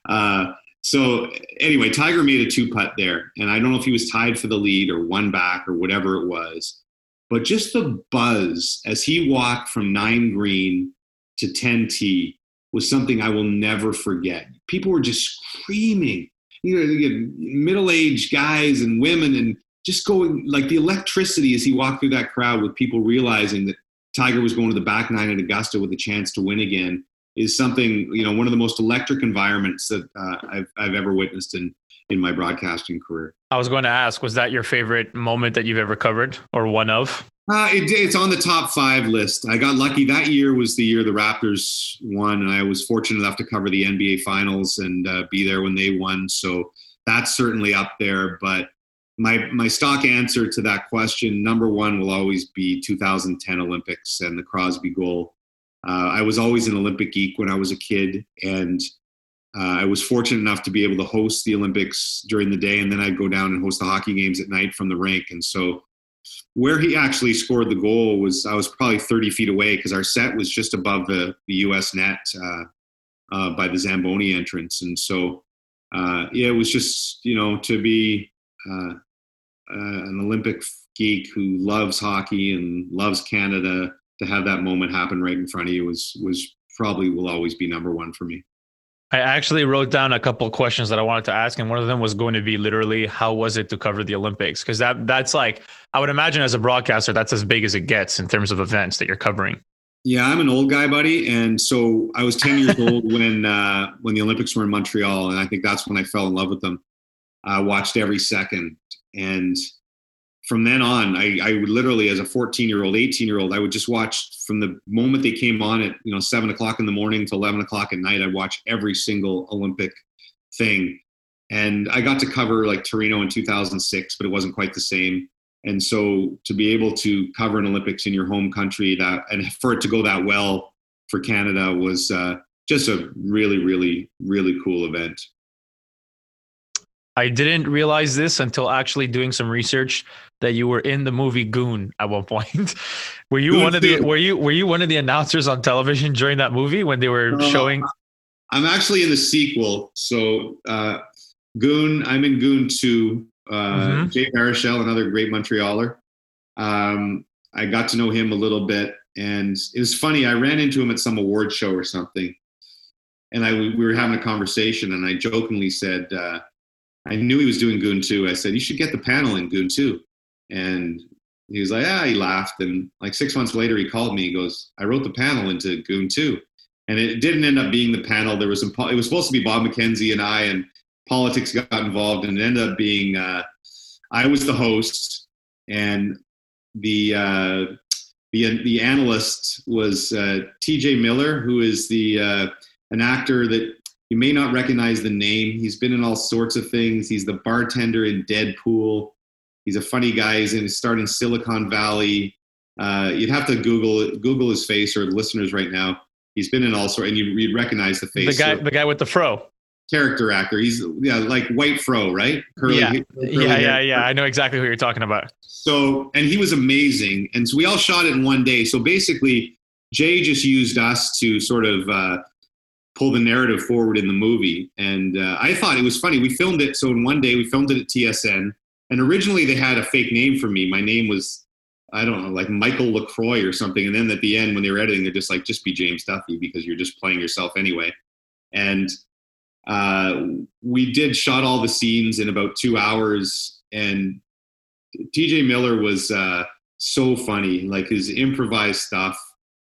Uh, so anyway, Tiger made a two putt there, and I don't know if he was tied for the lead or one back or whatever it was, but just the buzz as he walked from nine green to 10 T was something I will never forget. People were just screaming, you know, middle aged guys and women, and just going like the electricity as he walked through that crowd with people realizing that Tiger was going to the back nine at Augusta with a chance to win again is something you know one of the most electric environments that uh, I've I've ever witnessed in in my broadcasting career. I was going to ask, was that your favorite moment that you've ever covered, or one of? Uh, it, it's on the top five list. I got lucky that year was the year the Raptors won, and I was fortunate enough to cover the NBA Finals and uh, be there when they won. So that's certainly up there. But my my stock answer to that question, number one, will always be 2010 Olympics and the Crosby goal. Uh, I was always an Olympic geek when I was a kid, and uh, I was fortunate enough to be able to host the Olympics during the day, and then I'd go down and host the hockey games at night from the rink. And so, where he actually scored the goal was I was probably 30 feet away because our set was just above the, the U.S. net uh, uh, by the Zamboni entrance, and so uh, yeah, it was just you know to be uh, an Olympic geek who loves hockey and loves Canada to have that moment happen right in front of you was was probably will always be number one for me. I actually wrote down a couple of questions that I wanted to ask, and one of them was going to be literally, how was it to cover the Olympics? Because that that's like I would imagine as a broadcaster, that's as big as it gets in terms of events that you're covering. Yeah, I'm an old guy, buddy, and so I was 10 years old when uh, when the Olympics were in Montreal, and I think that's when I fell in love with them. I watched every second, and from then on, I, I would literally, as a 14 year old, 18 year old, I would just watch from the moment they came on at you know seven o'clock in the morning to 11 o'clock at night. I'd watch every single Olympic thing, and I got to cover like Torino in 2006, but it wasn't quite the same. And so to be able to cover an Olympics in your home country that and for it to go that well for Canada was uh, just a really, really, really cool event. I didn't realize this until actually doing some research that you were in the movie Goon at one point. were you Goon one of the were you were you one of the announcers on television during that movie when they were uh, showing? I'm actually in the sequel. So uh, Goon, I'm in Goon 2. Uh, mm-hmm. Jay Baruchel, another great Montrealer. Um, I got to know him a little bit, and it was funny. I ran into him at some award show or something, and I we were having a conversation, and I jokingly said, uh, I knew he was doing Goon Two. I said, you should get the panel in Goon Two, and he was like, ah, he laughed, and like six months later, he called me. He goes, I wrote the panel into Goon Two, and it didn't end up being the panel. There was some. It was supposed to be Bob McKenzie and I, and politics got involved, and it ended up being uh, I was the host, and the uh, the the analyst was uh, T.J. Miller, who is the uh, an actor that you may not recognize the name. He's been in all sorts of things. He's the bartender in Deadpool. He's a funny guy. He's in starting Silicon Valley. Uh, you'd have to Google Google his face or listeners right now. He's been in all sorts, and you, would recognize the face. The guy, so, the guy with the fro. Character actor. He's yeah, like white fro, right? Curly, yeah, curly yeah, yeah, yeah. I know exactly who you're talking about. So, and he was amazing, and so we all shot it in one day. So basically, Jay just used us to sort of uh, pull the narrative forward in the movie. And uh, I thought it was funny. We filmed it. So in one day, we filmed it at TSN. And originally, they had a fake name for me. My name was, I don't know, like Michael LaCroix or something. And then at the end, when they were editing, they're just like, just be James Duthie because you're just playing yourself anyway. And uh, we did shot all the scenes in about two hours. And TJ Miller was uh, so funny. Like his improvised stuff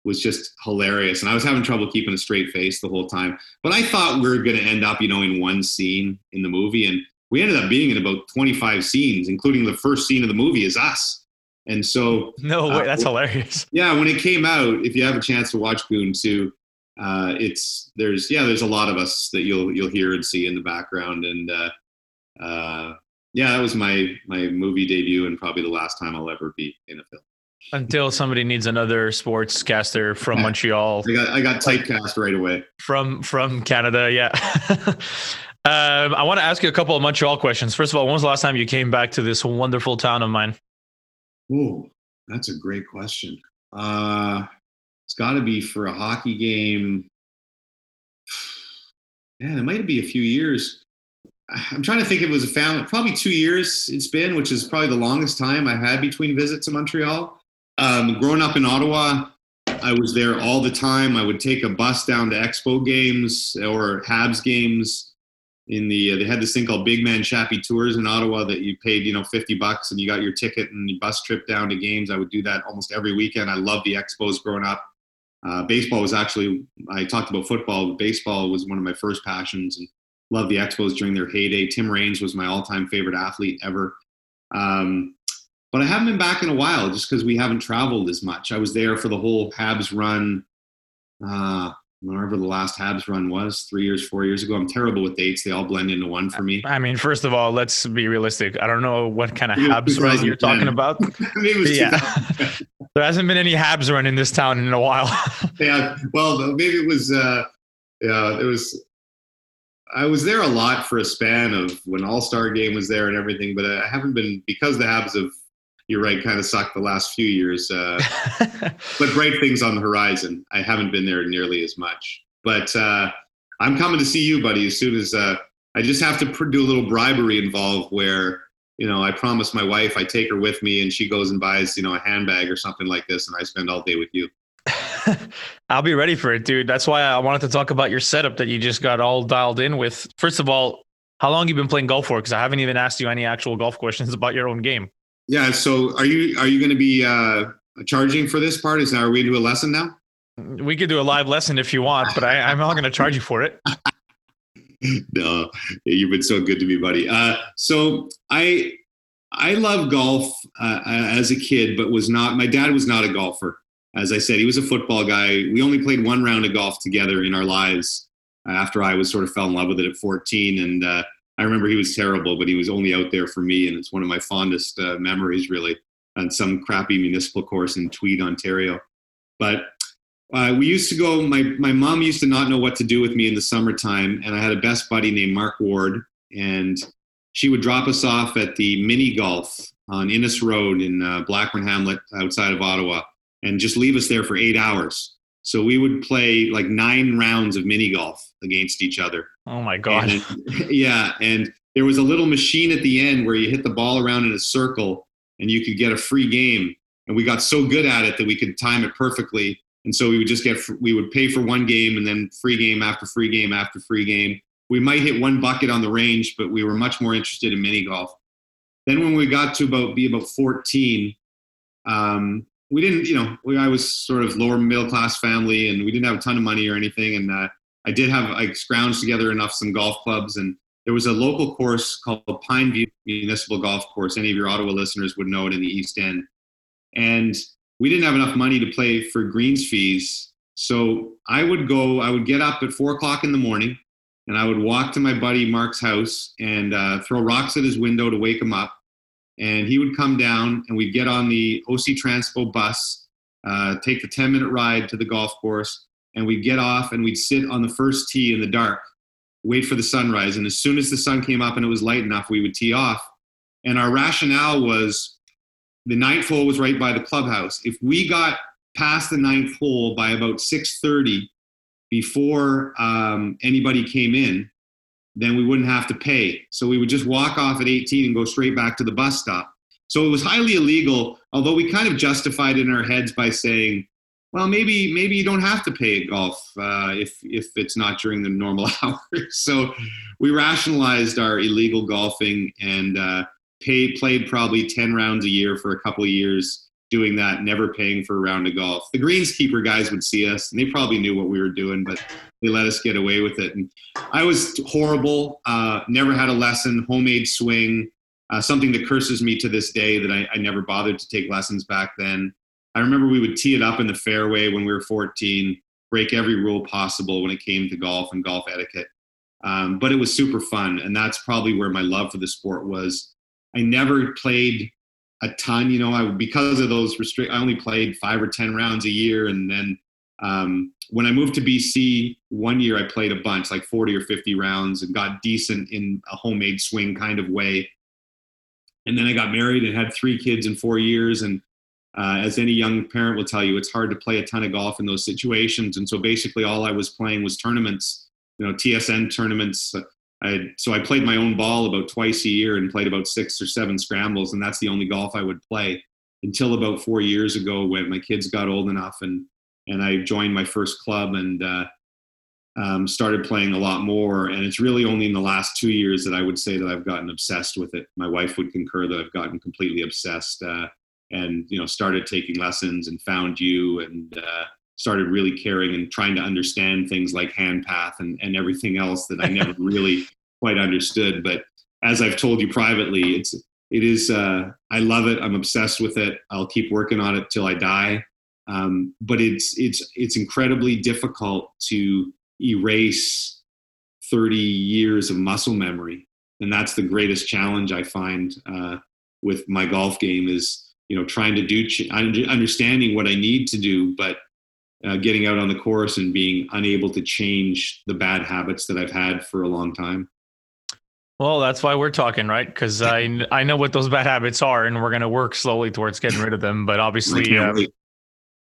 was just hilarious. And I was having trouble keeping a straight face the whole time. But I thought we were going to end up, you know, in one scene in the movie. And we ended up being in about 25 scenes, including the first scene of the movie is us. And so. No way. Uh, that's hilarious. Yeah. When it came out, if you have a chance to watch Goon 2, uh, it's there's yeah there's a lot of us that you'll you'll hear and see in the background and uh, uh, yeah that was my my movie debut and probably the last time I'll ever be in a film. Until somebody needs another sportscaster from Montreal. I got, I got typecast right away. From from Canada, yeah. um, I want to ask you a couple of Montreal questions. First of all, when was the last time you came back to this wonderful town of mine? Oh, that's a great question. Uh, it's got to be for a hockey game. Yeah, it might be a few years. I'm trying to think it was a family, probably two years it's been, which is probably the longest time I had between visits to Montreal. Um, growing up in Ottawa, I was there all the time. I would take a bus down to Expo games or Habs games. In the uh, they had this thing called Big Man Chappie Tours in Ottawa that you paid you know 50 bucks and you got your ticket and your bus trip down to games. I would do that almost every weekend. I loved the Expos growing up. Uh, baseball was actually I talked about football. Baseball was one of my first passions and loved the Expos during their heyday. Tim Raines was my all-time favorite athlete ever. Um, but I haven't been back in a while just because we haven't traveled as much. I was there for the whole Habs run, uh, whenever the last Habs run was, three years, four years ago. I'm terrible with dates; they all blend into one for me. I mean, first of all, let's be realistic. I don't know what kind of Habs run you're talking about. yeah. there hasn't been any Habs run in this town in a while. yeah, well, maybe it was. Uh, yeah, it was. I was there a lot for a span of when All Star Game was there and everything, but I haven't been because the Habs have you're right, kind of sucked the last few years. Uh, but bright things on the horizon. I haven't been there nearly as much, but uh, I'm coming to see you, buddy. As soon as uh, I just have to do a little bribery involved, where you know I promise my wife I take her with me, and she goes and buys you know a handbag or something like this, and I spend all day with you. I'll be ready for it, dude. That's why I wanted to talk about your setup that you just got all dialed in with. First of all, how long you been playing golf for? Because I haven't even asked you any actual golf questions about your own game. Yeah. So are you are you going to be uh, charging for this part? Is now are we do a lesson now? We could do a live lesson if you want, but I, I'm not going to charge you for it. no, you've been so good to me, buddy. Uh, so I I love golf uh, as a kid, but was not. My dad was not a golfer. As I said, he was a football guy. We only played one round of golf together in our lives. After I was sort of fell in love with it at 14, and uh, I remember he was terrible, but he was only out there for me, and it's one of my fondest uh, memories, really, on some crappy municipal course in Tweed, Ontario. But uh, we used to go. My my mom used to not know what to do with me in the summertime, and I had a best buddy named Mark Ward, and she would drop us off at the mini golf on Innes Road in uh, Blackburn Hamlet, outside of Ottawa, and just leave us there for eight hours. So we would play like nine rounds of mini golf against each other Oh my god! Yeah, and there was a little machine at the end where you hit the ball around in a circle and you could get a free game. And we got so good at it that we could time it perfectly. and so we would just get we would pay for one game and then free game after free game after free game. We might hit one bucket on the range, but we were much more interested in mini golf. Then when we got to about be about 14, um, we didn't, you know, we, I was sort of lower middle class family, and we didn't have a ton of money or anything. And uh, I did have I scrounged together enough some golf clubs, and there was a local course called Pine View Municipal Golf Course. Any of your Ottawa listeners would know it in the East End, and we didn't have enough money to play for greens fees. So I would go, I would get up at four o'clock in the morning, and I would walk to my buddy Mark's house and uh, throw rocks at his window to wake him up and he would come down and we'd get on the OC Transpo bus, uh, take the 10 minute ride to the golf course, and we'd get off and we'd sit on the first tee in the dark, wait for the sunrise. And as soon as the sun came up and it was light enough, we would tee off. And our rationale was the ninth hole was right by the clubhouse. If we got past the ninth hole by about 6:30 before um, anybody came in, then we wouldn't have to pay. So we would just walk off at 18 and go straight back to the bus stop. So it was highly illegal, although we kind of justified it in our heads by saying, well, maybe maybe you don't have to pay at golf uh, if if it's not during the normal hours. so we rationalized our illegal golfing and uh, played probably 10 rounds a year for a couple of years doing that, never paying for a round of golf. The greenskeeper guys would see us, and they probably knew what we were doing, but they let us get away with it. And I was horrible. Uh, never had a lesson. Homemade swing, uh, something that curses me to this day that I, I never bothered to take lessons back then. I remember we would tee it up in the fairway when we were 14, break every rule possible when it came to golf and golf etiquette. Um, but it was super fun, and that's probably where my love for the sport was. I never played a ton. You know, I because of those restrict, I only played five or ten rounds a year, and then um, when I moved to BC, one year I played a bunch, like forty or fifty rounds, and got decent in a homemade swing kind of way. And then I got married and had three kids in four years, and uh, as any young parent will tell you, it's hard to play a ton of golf in those situations. And so basically, all I was playing was tournaments, you know, TSN tournaments, I so I played my own ball about twice a year and played about six or seven scrambles, and that's the only golf I would play until about four years ago when my kids got old enough and and I joined my first club and uh, um, started playing a lot more. And it's really only in the last two years that I would say that I've gotten obsessed with it. My wife would concur that I've gotten completely obsessed uh, and you know started taking lessons and found you and uh, started really caring and trying to understand things like hand path and, and everything else that I never really quite understood. But as I've told you privately, it's it is uh, I love it. I'm obsessed with it. I'll keep working on it till I die. Um, but it's it's it's incredibly difficult to erase 30 years of muscle memory, and that's the greatest challenge I find uh, with my golf game is you know trying to do ch- understanding what I need to do, but uh, getting out on the course and being unable to change the bad habits that I've had for a long time. Well, that's why we're talking, right? Because I I know what those bad habits are, and we're going to work slowly towards getting rid of them. But obviously, um,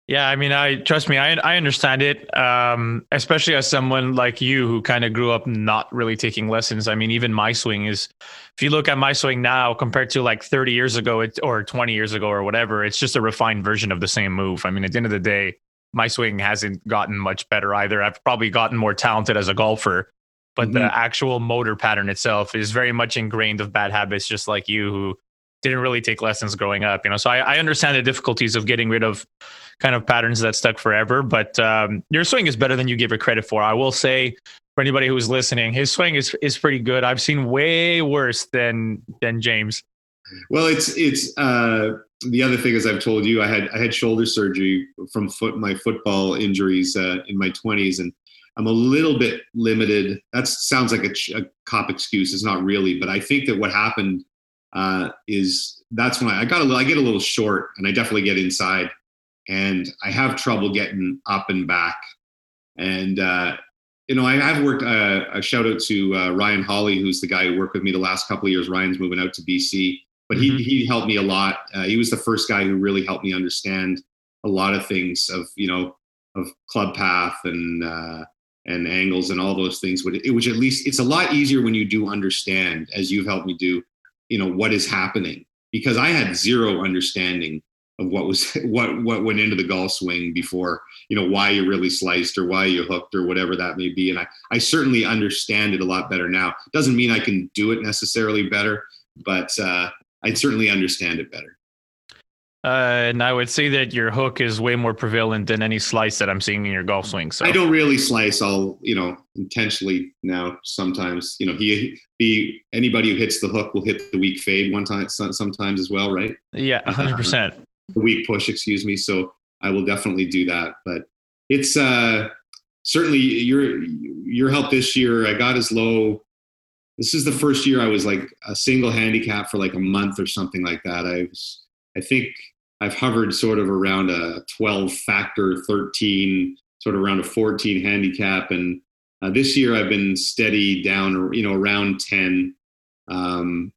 yeah, I mean, I trust me, I I understand it, um, especially as someone like you who kind of grew up not really taking lessons. I mean, even my swing is, if you look at my swing now compared to like 30 years ago, it, or 20 years ago, or whatever, it's just a refined version of the same move. I mean, at the end of the day, my swing hasn't gotten much better either. I've probably gotten more talented as a golfer, but mm-hmm. the actual motor pattern itself is very much ingrained of bad habits, just like you who didn't really take lessons growing up. You know, so I, I understand the difficulties of getting rid of kind of patterns that stuck forever. But um, your swing is better than you give it credit for. I will say for anybody who's listening, his swing is is pretty good. I've seen way worse than than James. Well, it's it's uh, the other thing, as I've told you, I had I had shoulder surgery from foot my football injuries uh, in my twenties, and I'm a little bit limited. That sounds like a, a, cop excuse. It's not really, but I think that what happened uh, is that's when I, I got a I get a little short, and I definitely get inside, and I have trouble getting up and back, and uh, you know, I have worked. Uh, a shout out to uh, Ryan Hawley, who's the guy who worked with me the last couple of years. Ryan's moving out to BC but he mm-hmm. he helped me a lot. Uh, he was the first guy who really helped me understand a lot of things of you know of club path and uh, and angles and all those things. Which at least it's a lot easier when you do understand, as you've helped me do, you know what is happening because I had zero understanding of what was what what went into the golf swing before you know why you really sliced or why you hooked or whatever that may be and i i certainly understand it a lot better now doesn't mean i can do it necessarily better but uh i certainly understand it better uh, and I would say that your hook is way more prevalent than any slice that I'm seeing in your golf swing. So I don't really slice. I'll, you know, intentionally now sometimes, you know, he, he, anybody who hits the hook will hit the weak fade one time, sometimes as well, right? Yeah, 100%. the weak push, excuse me. So I will definitely do that. But it's uh, certainly your your help this year. I got as low. This is the first year I was like a single handicap for like a month or something like that. I was, I think I've hovered sort of around a 12 factor, 13, sort of around a 14 handicap, and uh, this year I've been steady down, you know, around 10. Um,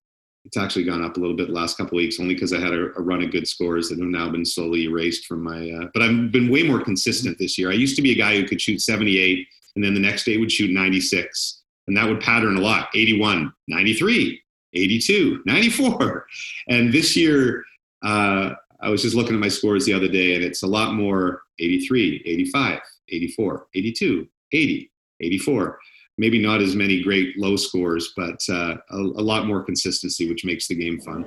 it's actually gone up a little bit the last couple weeks only because I had a, a, run of good scores that have now been slowly erased from my. Uh, but I've been way more consistent this year. I used to be a guy who could shoot 78 and then the next day would shoot 96, and that would pattern a lot 81, 93, 82, 94. And this year, uh, I was just looking at my scores the other day and it's a lot more 83, 85, 84, 82, 80, 84 maybe not as many great low scores, but uh, a, a, lot more consistency, which makes the game fun.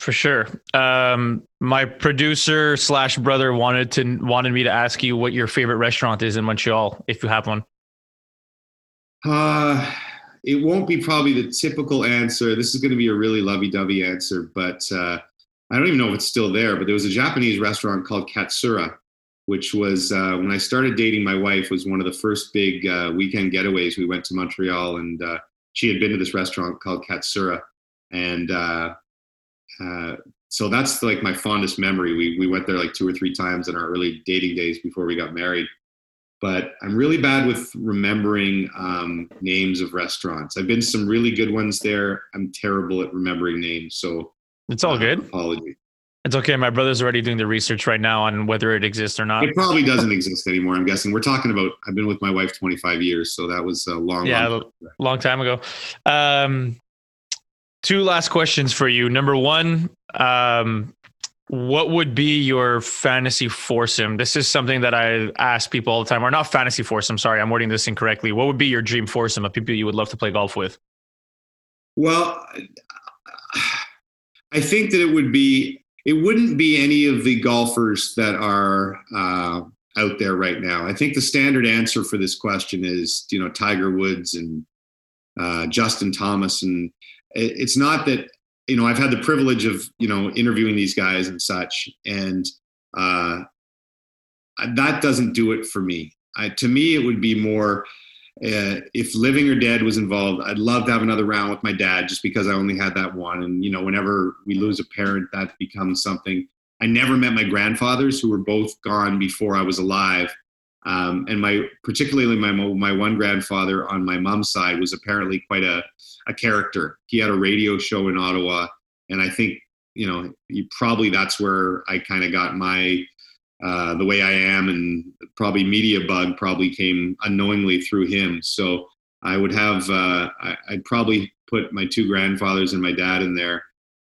For sure. Um, my producer slash brother wanted to wanted me to ask you what your favorite restaurant is in Montreal, if you have one. Uh, it won't be probably the typical answer. This is going to be a really lovey-dovey answer, but uh, I don't even know if it's still there. But there was a Japanese restaurant called Katsura which was uh, when I started dating my wife was one of the first big uh, weekend getaways. We went to Montreal and uh, she had been to this restaurant called Katsura. And uh, uh, so that's like my fondest memory. We, we went there like two or three times in our early dating days before we got married. But I'm really bad with remembering um, names of restaurants. I've been to some really good ones there. I'm terrible at remembering names. So it's all uh, good. Apology. It's okay. My brother's already doing the research right now on whether it exists or not. It probably doesn't exist anymore. I'm guessing. We're talking about. I've been with my wife 25 years, so that was a long, yeah, long, long time ago. Um, two last questions for you. Number one, um, what would be your fantasy foursome? This is something that I ask people all the time, or not fantasy foursome. Sorry, I'm wording this incorrectly. What would be your dream foursome of people you would love to play golf with? Well, I think that it would be it wouldn't be any of the golfers that are uh, out there right now. I think the standard answer for this question is, you know, Tiger Woods and uh, Justin Thomas, and it's not that you know I've had the privilege of you know interviewing these guys and such, and uh, that doesn't do it for me. I, to me, it would be more uh, if living or dead was involved, I'd love to have another round with my dad just because I only had that one. And, you know, whenever we lose a parent, that becomes something. I never met my grandfathers who were both gone before I was alive. Um, and my, particularly my, my one grandfather on my mom's side was apparently quite a, a character. He had a radio show in Ottawa. And I think, you know, you, probably that's where I kind of got my uh, the way I am, and probably media bug probably came unknowingly through him. So I would have uh, I, would probably put my two grandfathers and my dad in there.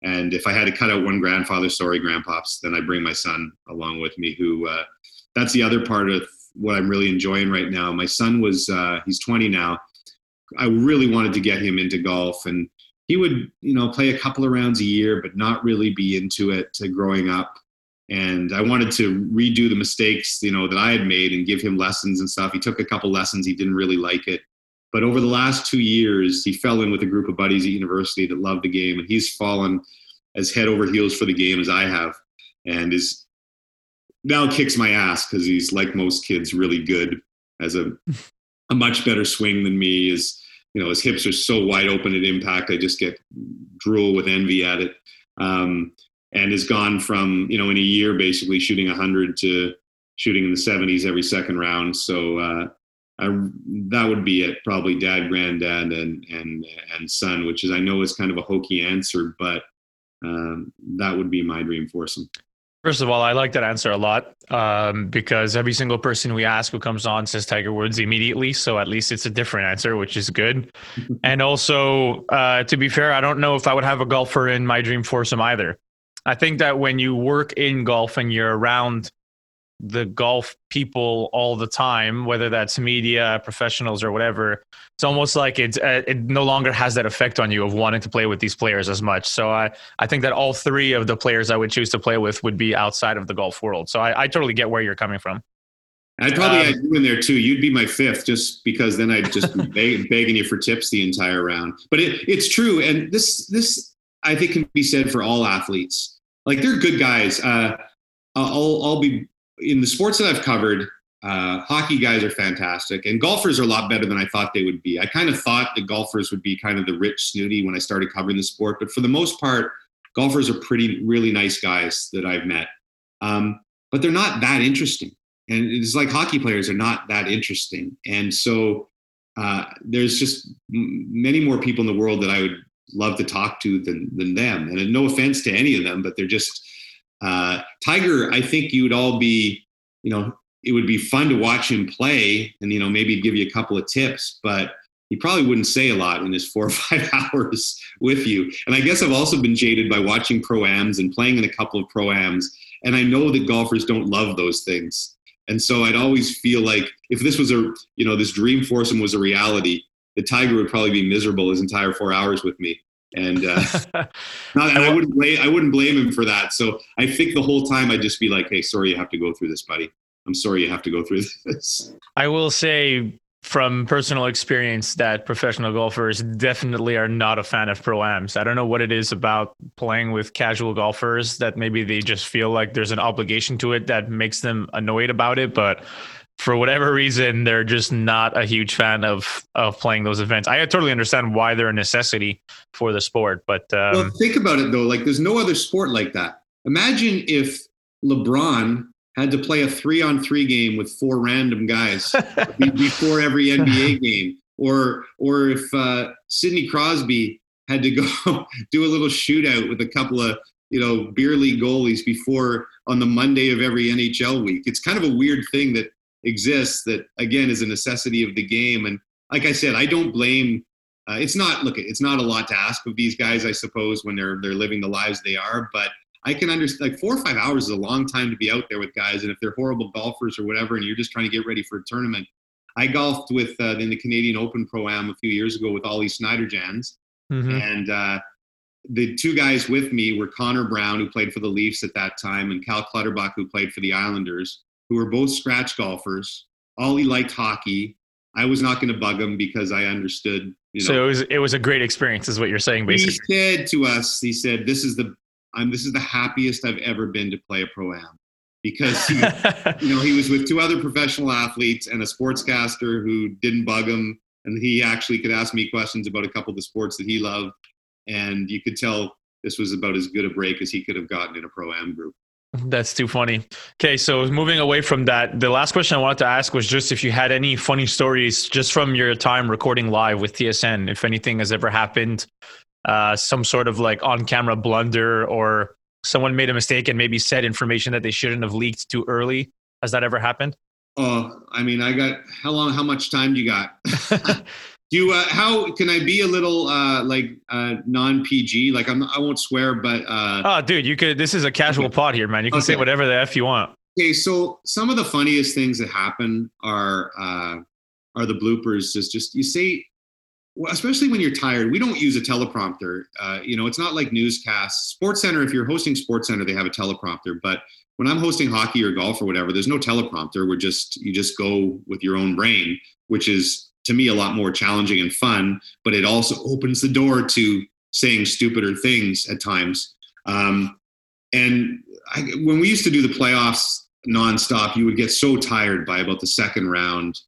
And if I had to cut out one grandfather, sorry, grandpops, then I bring my son along with me. Who uh, that's the other part of what I'm really enjoying right now. My son was uh, he's 20 now. I really wanted to get him into golf, and he would you know play a couple of rounds a year, but not really be into it growing up and I wanted to redo the mistakes, you know, that I had made and give him lessons and stuff. He took a couple lessons, he didn't really like it. But over the last two years, he fell in with a group of buddies at university that loved the game, and he's fallen as head over heels for the game as I have, and is now kicks my ass because he's like most kids, really good as a a much better swing than me. Is you know his hips are so wide open at impact, I just get drool with envy at it. Um, and has gone from you know in a year basically shooting 100 to shooting in the 70s every second round so uh, I, that would be it probably dad granddad and and and son which is i know is kind of a hokey answer but um, that would be my dream foursome First of all, I like that answer a lot um, because every single person we ask who comes on says Tiger Woods immediately. So at least it's a different answer, which is good. and also, uh, to be fair, I don't know if I would have a golfer in my dream foursome either. I think that when you work in golf and you're around the golf people all the time, whether that's media, professionals, or whatever, it's almost like it's uh, it no longer has that effect on you of wanting to play with these players as much. So I I think that all three of the players I would choose to play with would be outside of the golf world. So I, I totally get where you're coming from. I'd probably um, add you in there too. You'd be my fifth, just because then I'd just be beg, begging you for tips the entire round. But it, it's true, and this this I think can be said for all athletes. Like they're good guys. Uh, I'll I'll be in the sports that I've covered, uh, hockey guys are fantastic, and golfers are a lot better than I thought they would be. I kind of thought the golfers would be kind of the rich snooty when I started covering the sport, but for the most part, golfers are pretty really nice guys that I've met. Um, but they're not that interesting, and it's like hockey players are not that interesting, and so uh, there's just many more people in the world that I would love to talk to than than them. And no offense to any of them, but they're just uh, Tiger, I think you would all be, you know, it would be fun to watch him play and, you know, maybe give you a couple of tips, but he probably wouldn't say a lot in his four or five hours with you. And I guess I've also been jaded by watching pro-ams and playing in a couple of pro-ams. And I know that golfers don't love those things. And so I'd always feel like if this was a, you know, this dream foursome was a reality, the Tiger would probably be miserable his entire four hours with me and uh, not, and I wouldn't blame I wouldn't blame him for that. So I think the whole time I'd just be like, "Hey, sorry, you have to go through this, buddy. I'm sorry you have to go through this." I will say from personal experience that professional golfers definitely are not a fan of pro-ams. I don't know what it is about playing with casual golfers that maybe they just feel like there's an obligation to it that makes them annoyed about it, but for whatever reason, they're just not a huge fan of of playing those events. I totally understand why they're a necessity for the sport, but um, well, think about it though. Like, there's no other sport like that. Imagine if LeBron had to play a three on three game with four random guys before every NBA game, or or if uh, Sidney Crosby had to go do a little shootout with a couple of you know beer league goalies before on the Monday of every NHL week. It's kind of a weird thing that exists that again is a necessity of the game. And like I said, I don't blame. Uh, it's not look. It's not a lot to ask of these guys, I suppose, when they're they're living the lives they are. But I can understand. Like four or five hours is a long time to be out there with guys, and if they're horrible golfers or whatever, and you're just trying to get ready for a tournament. I golfed with uh, in the Canadian Open Pro Am a few years ago with Ollie Schniederjans, mm-hmm. and uh, the two guys with me were Connor Brown, who played for the Leafs at that time, and Cal Clutterbuck, who played for the Islanders who were both scratch golfers. Ollie liked hockey. I was not going to bug him because I understood. You know, so it was it was a great experience, is what you're saying. Basically, he said to us, he said, "This is the I'm this is the happiest I've ever been to play a pro am." Because he, you know he was with two other professional athletes and a sportscaster who didn't bug him, and he actually could ask me questions about a couple of the sports that he loved, and you could tell this was about as good a break as he could have gotten in a pro am group. That's too funny. Okay, so moving away from that, the last question I wanted to ask was just if you had any funny stories just from your time recording live with TSN, if anything has ever happened, uh, some sort of like on camera blunder or someone made a mistake and maybe said information that they shouldn't have leaked too early. Has that ever happened? Oh, I mean, I got how long? How much time do you got? Do you, uh, how can I be a little uh, like uh, non PG? Like I'm, I won't swear, but uh, oh, dude, you could. This is a casual okay. pod here, man. You can okay. say whatever the f you want. Okay, so some of the funniest things that happen are uh, are the bloopers. Just, just you say, well, especially when you're tired. We don't use a teleprompter. Uh, you know, it's not like newscasts. Sports Center, if you're hosting Sports Center, they have a teleprompter, but when I'm hosting hockey or golf or whatever, there's no teleprompter. We're just you just go with your own brain, which is to me a lot more challenging and fun, but it also opens the door to saying stupider things at times. Um, and I, when we used to do the playoffs nonstop, you would get so tired by about the second round.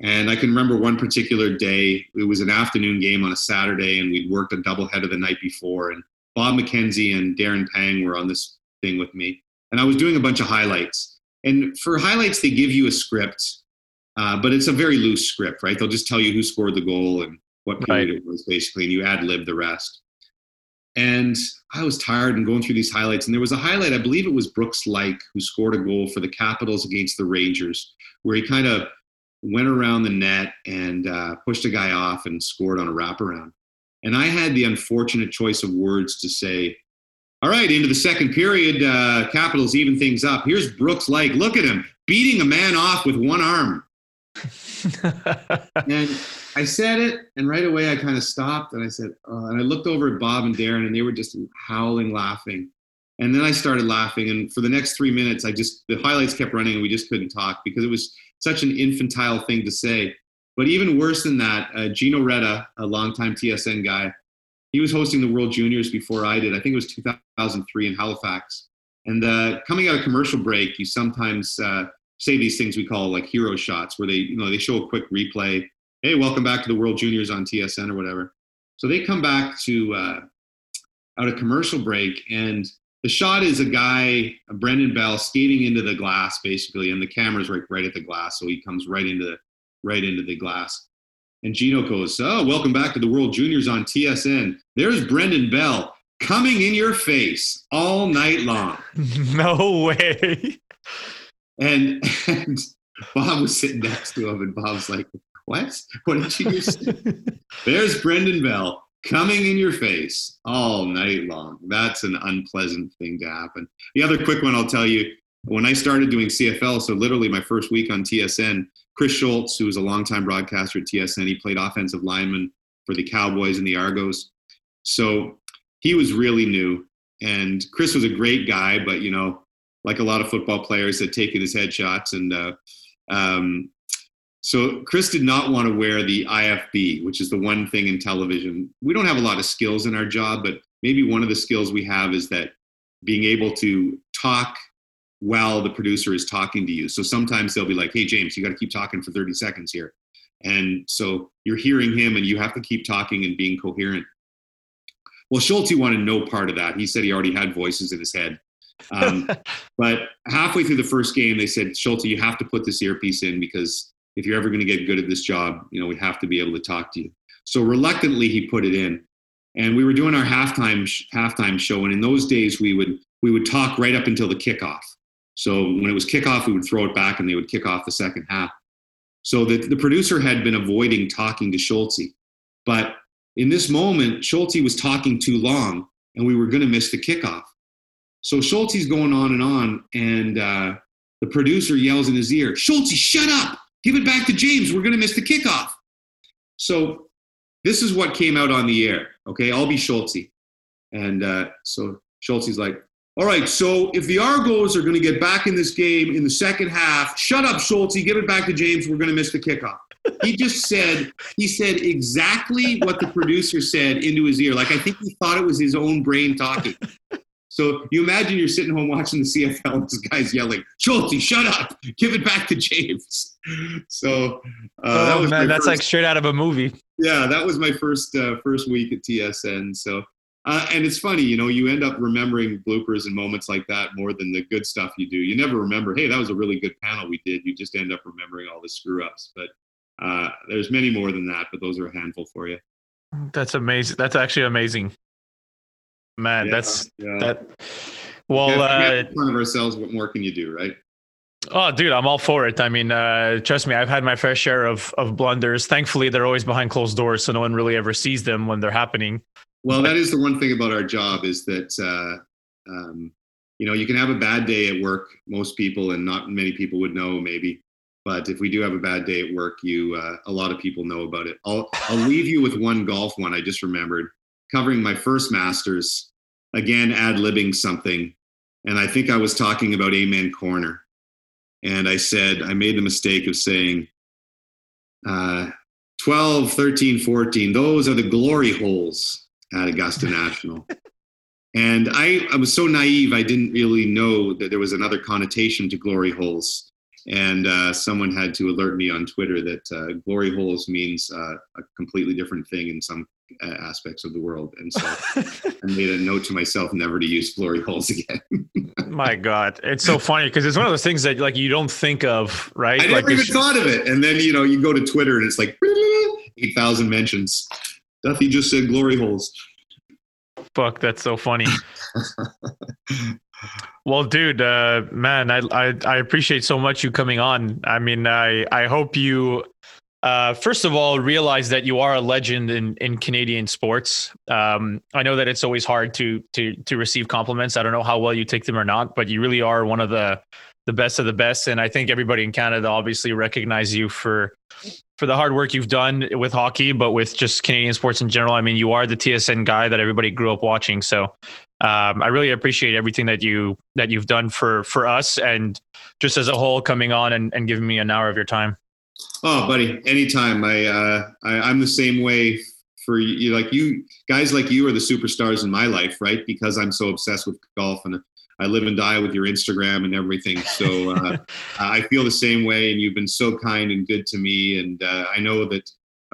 And I can remember one particular day, it was an afternoon game on a Saturday, and we'd worked a double doubleheader the night before. And Bob McKenzie and Darren Pang were on this thing with me. And I was doing a bunch of highlights. And for highlights, they give you a script uh, but it's a very loose script, right? They'll just tell you who scored the goal and what period right. it was, basically, and you ad lib the rest. And I was tired and going through these highlights, and there was a highlight, I believe it was Brooks Laich, who scored a goal for the Capitals against the Rangers, where he kind of went around the net and uh, pushed a guy off and scored on a wraparound. And I had the unfortunate choice of words to say, All right, into the second period, uh, Capitals even things up. Here's Brooks Laich. Look at him beating a man off with one arm. and I said it, and right away I kind of stopped and I said, uh, and I looked over at Bob and Darren, and they were just howling, laughing. And then I started laughing, and for the next three minutes, I just the highlights kept running, and we just couldn't talk because it was such an infantile thing to say. But even worse than that, uh, Gino Reda, a longtime TSN guy, he was hosting the World Juniors before I did. I think it was 2003 in Halifax. And uh, coming out of commercial break, you sometimes uh, say these things we call like hero shots, where they you know they show a quick replay. Hey, welcome back to the World Juniors on TSN or whatever. So they come back to uh, out of commercial break, and the shot is a guy, Brendan Bell, skating into the glass basically, and the camera's right right at the glass, so he comes right into the right into the glass. And Gino goes, "Oh, welcome back to the World Juniors on TSN. There's Brendan Bell coming in your face all night long." no way. And, and Bob was sitting next to him, and Bob's like, "What? What did you just?" There's Brendan Bell coming in your face all night long. That's an unpleasant thing to happen. The other quick one I'll tell you when I started doing CFL, so literally my first week on TSN, Chris Schultz, who was a longtime broadcaster at TSN, he played offensive lineman for the Cowboys and the Argos. So he was really new. And Chris was a great guy, but you know, like a lot of football players that taken his headshots. And uh, um, so Chris did not want to wear the IFB, which is the one thing in television. We don't have a lot of skills in our job, but maybe one of the skills we have is that being able to talk while the producer is talking to you. So sometimes they'll be like, hey, James, you got to keep talking for 30 seconds here. And so you're hearing him and you have to keep talking and being coherent. Well, Schulte wanted no part of that. He said he already had voices in his head. Um, but halfway through the first game, they said, Schulte, you have to put this earpiece in because if you're ever going to get good at this job, you know, we have to be able to talk to you. So reluctantly, he put it in. And we were doing our halftime halftime show, and in those days, we would we would talk right up until the kickoff. So when it was kickoff, we would throw it back, and they would kick off the second half. So the, the producer had been avoiding talking to Schulte, but in this moment, Schulte was talking too long, and we were going to miss the kickoff. So Schulte's going on and on, and uh, the producer yells in his ear, Schulte, shut up! Give it back to James. We're going to miss the kickoff. So this is what came out on the air. Okay, I'll be Schulte. And uh, so Schulte's like, all right, so if the Argos are going to get back in this game in the second half, shut up, Schulte, give it back to James. We're going to miss the kickoff. He just said, he said exactly what the producer said into his ear. Like I think he thought it was his own brain talking. So you imagine you're sitting home watching the CFL and this guy's yelling, Schulte, shut up, give it back to James. So uh, oh, that was man, that's first, like straight out of a movie. Yeah, that was my first uh, first week at TSN. So uh, and it's funny, you know, you end up remembering bloopers and moments like that more than the good stuff you do. You never remember, hey, that was a really good panel we did. You just end up remembering all the screw ups. But uh, there's many more than that, but those are a handful for you. That's amazing. That's actually amazing man yeah, that's yeah. that well yeah, uh, of ourselves what more can you do right Oh, dude, I'm all for it. I mean, uh, trust me, I've had my fair share of of blunders. Thankfully, they're always behind closed doors, so no one really ever sees them when they're happening. Well, that is the one thing about our job is that uh, um, you know you can have a bad day at work. Most people, and not many people, would know maybe. But if we do have a bad day at work, you uh, a lot of people know about it. I'll I'll leave you with one golf one I just remembered covering my first masters, again ad libbing something, and I think I was talking about Amen Corner, and I said I made the mistake of saying uh, 12, 13, 14. Those are the glory holes at Augusta National. And I, I was so naive, I didn't really know that there was another connotation to glory holes. And uh, someone had to alert me on Twitter that uh, glory holes means uh, a completely different thing in some uh, aspects of the world. And so I made a note to myself never to use glory holes again. My God, it's so funny because it's one of those things that like you don't think of, right? I like never even thought of it. And then you know you go to Twitter and it's like eight thousand mentions. Duthie just said glory holes. Fuck, that's so funny. well, dude, uh, man, I, I I appreciate so much you coming on. I mean, I I hope you uh, first of all, realize that you are a legend in, in Canadian sports. Um, I know that it's always hard to to to receive compliments. I don't know how well you take them or not, but you really are one of the the best of the best. And I think everybody in Canada obviously recognize you for for the hard work you've done with hockey, but with just Canadian sports in general. I mean, you are the TSN guy that everybody grew up watching. So um, I really appreciate everything that you that you've done for for us and just as a whole coming on and, and giving me an hour of your time. Oh, buddy, anytime. I, uh, I I'm the same way for you. Like you guys, like you are the superstars in my life, right? Because I'm so obsessed with golf and I live and die with your Instagram and everything. So uh, I feel the same way, and you've been so kind and good to me. And uh, I know that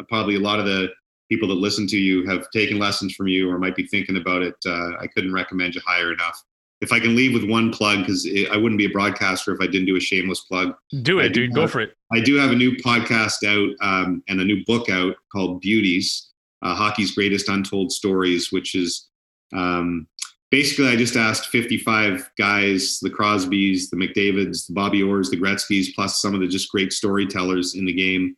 probably a lot of the people that listen to you have taken lessons from you or might be thinking about it. Uh, I couldn't recommend you higher enough. If I can leave with one plug, because I wouldn't be a broadcaster if I didn't do a shameless plug. Do it, do dude. have, Go for it. I do have a new podcast out um, and a new book out called Beauties, uh, Hockey's Greatest Untold Stories, which is um, basically I just asked 55 guys, the Crosbys, the McDavids, the Bobby Orrs, the Gretzkys, plus some of the just great storytellers in the game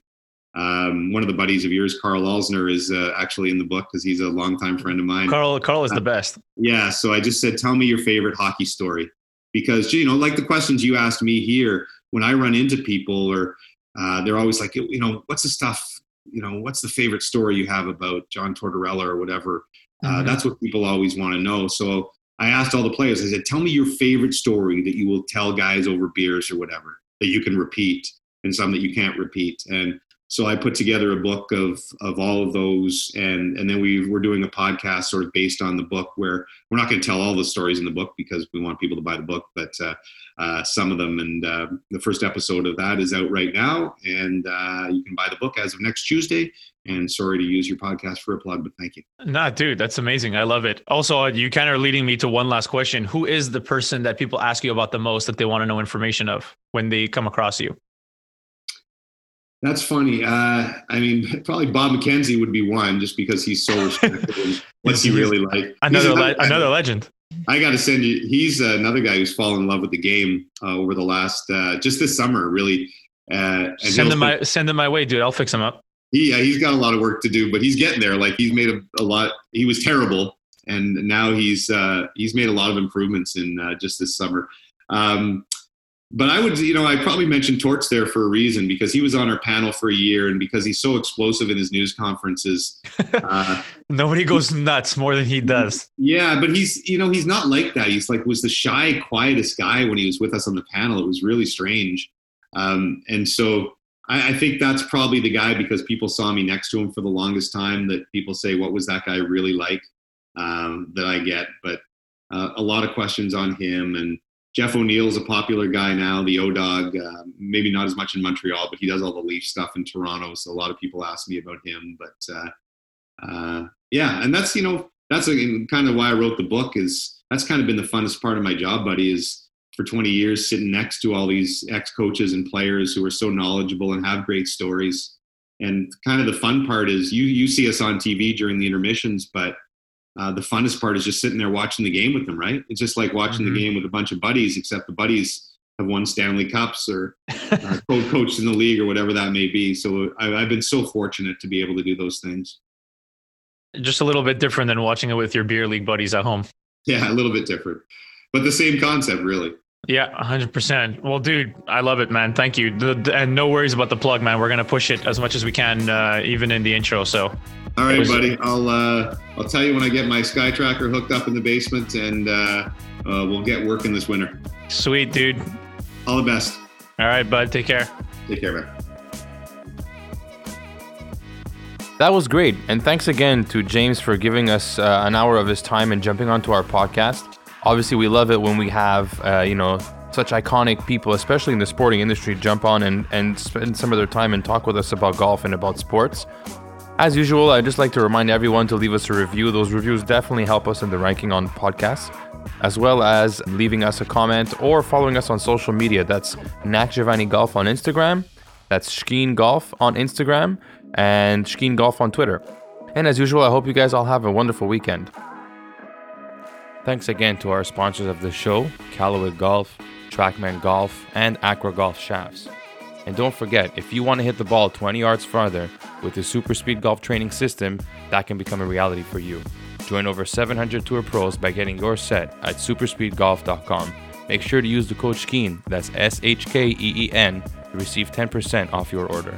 um, one of the buddies of yours, Karl Alzner, is uh, actually in the book because he's a longtime friend of mine. Carl, Karl is the uh, best. Yeah, so I just said, tell me your favorite hockey story, because you know, like the questions you asked me here, when I run into people, or uh, they're always like, you know, what's the stuff, you know, what's the favorite story you have about John Tortorella or whatever? Uh, mm-hmm. that's what people always want to know. So I asked all the players, I said, tell me your favorite story that you will tell guys over beers or whatever that you can repeat and some that you can't repeat. And so I put together a book of of all of those, and and then we we're doing a podcast sort of based on the book, where we're not going to tell all the stories in the book because we want people to buy the book, but uh, uh, some of them. And uh, the first episode of that is out right now, and uh, you can buy the book as of next Tuesday. And sorry to use your podcast for a plug, but thank you. Nah, dude, that's amazing. I love it. Also, you kind of are leading me to one last question: Who is the person that people ask you about the most that they want to know information of when they come across you? That's funny. Uh, I mean, probably Bob McKenzie would be one, just because he's so respected. what's he really like? Another another, le- another legend. I got to send you. He's another guy who's fallen in love with the game uh, over the last uh, just this summer, really. Uh, send them my send them my way, dude. I'll fix him up. He uh, he's got a lot of work to do, but he's getting there. Like he's made a, a lot. He was terrible, and now he's uh, he's made a lot of improvements in uh, just this summer. Um, but I would, you know, I probably mentioned Torts there for a reason because he was on our panel for a year, and because he's so explosive in his news conferences. Uh, Nobody goes nuts more than he does. Yeah, but he's, you know, he's not like that. He's like was the shy, quietest guy when he was with us on the panel. It was really strange, um, and so I, I think that's probably the guy because people saw me next to him for the longest time. That people say, "What was that guy really like?" Um, that I get, but uh, a lot of questions on him and Jeff O'Neill's a popular guy now, the O Dog. Uh, maybe not as much in Montreal, but he does all the Leaf stuff in Toronto. So a lot of people ask me about him. But uh, uh, yeah, and that's you know that's kind of why I wrote the book. Is that's kind of been the funnest part of my job, buddy. Is for 20 years sitting next to all these ex coaches and players who are so knowledgeable and have great stories. And kind of the fun part is you you see us on TV during the intermissions, but uh, the funnest part is just sitting there watching the game with them, right? It's just like watching mm-hmm. the game with a bunch of buddies, except the buddies have won Stanley Cups or uh, coached in the league or whatever that may be. So I, I've been so fortunate to be able to do those things. Just a little bit different than watching it with your beer league buddies at home. Yeah, a little bit different, but the same concept, really. Yeah, 100%. Well, dude, I love it, man. Thank you. The, the, and no worries about the plug, man. We're going to push it as much as we can, uh, even in the intro. So, all right, was, buddy. I'll uh, I'll tell you when I get my Sky Tracker hooked up in the basement, and uh, uh, we'll get working this winter. Sweet, dude. All the best. All right, bud. Take care. Take care, man. That was great. And thanks again to James for giving us uh, an hour of his time and jumping onto our podcast obviously we love it when we have uh, you know such iconic people, especially in the sporting industry, jump on and, and spend some of their time and talk with us about golf and about sports. As usual, I'd just like to remind everyone to leave us a review. Those reviews definitely help us in the ranking on podcasts, as well as leaving us a comment or following us on social media. That's Nac Giovanni Golf on Instagram, that's Shkeen Golf on Instagram, and Shkeen Golf on Twitter. And as usual, I hope you guys all have a wonderful weekend. Thanks again to our sponsors of the show, Callaway Golf, Trackman Golf, and ACCRA Golf Shafts. And don't forget, if you want to hit the ball 20 yards farther with the Super Speed Golf training system, that can become a reality for you. Join over 700 tour pros by getting your set at superspeedgolf.com. Make sure to use the code SHKEEN, that's S H K E E N, to receive 10% off your order.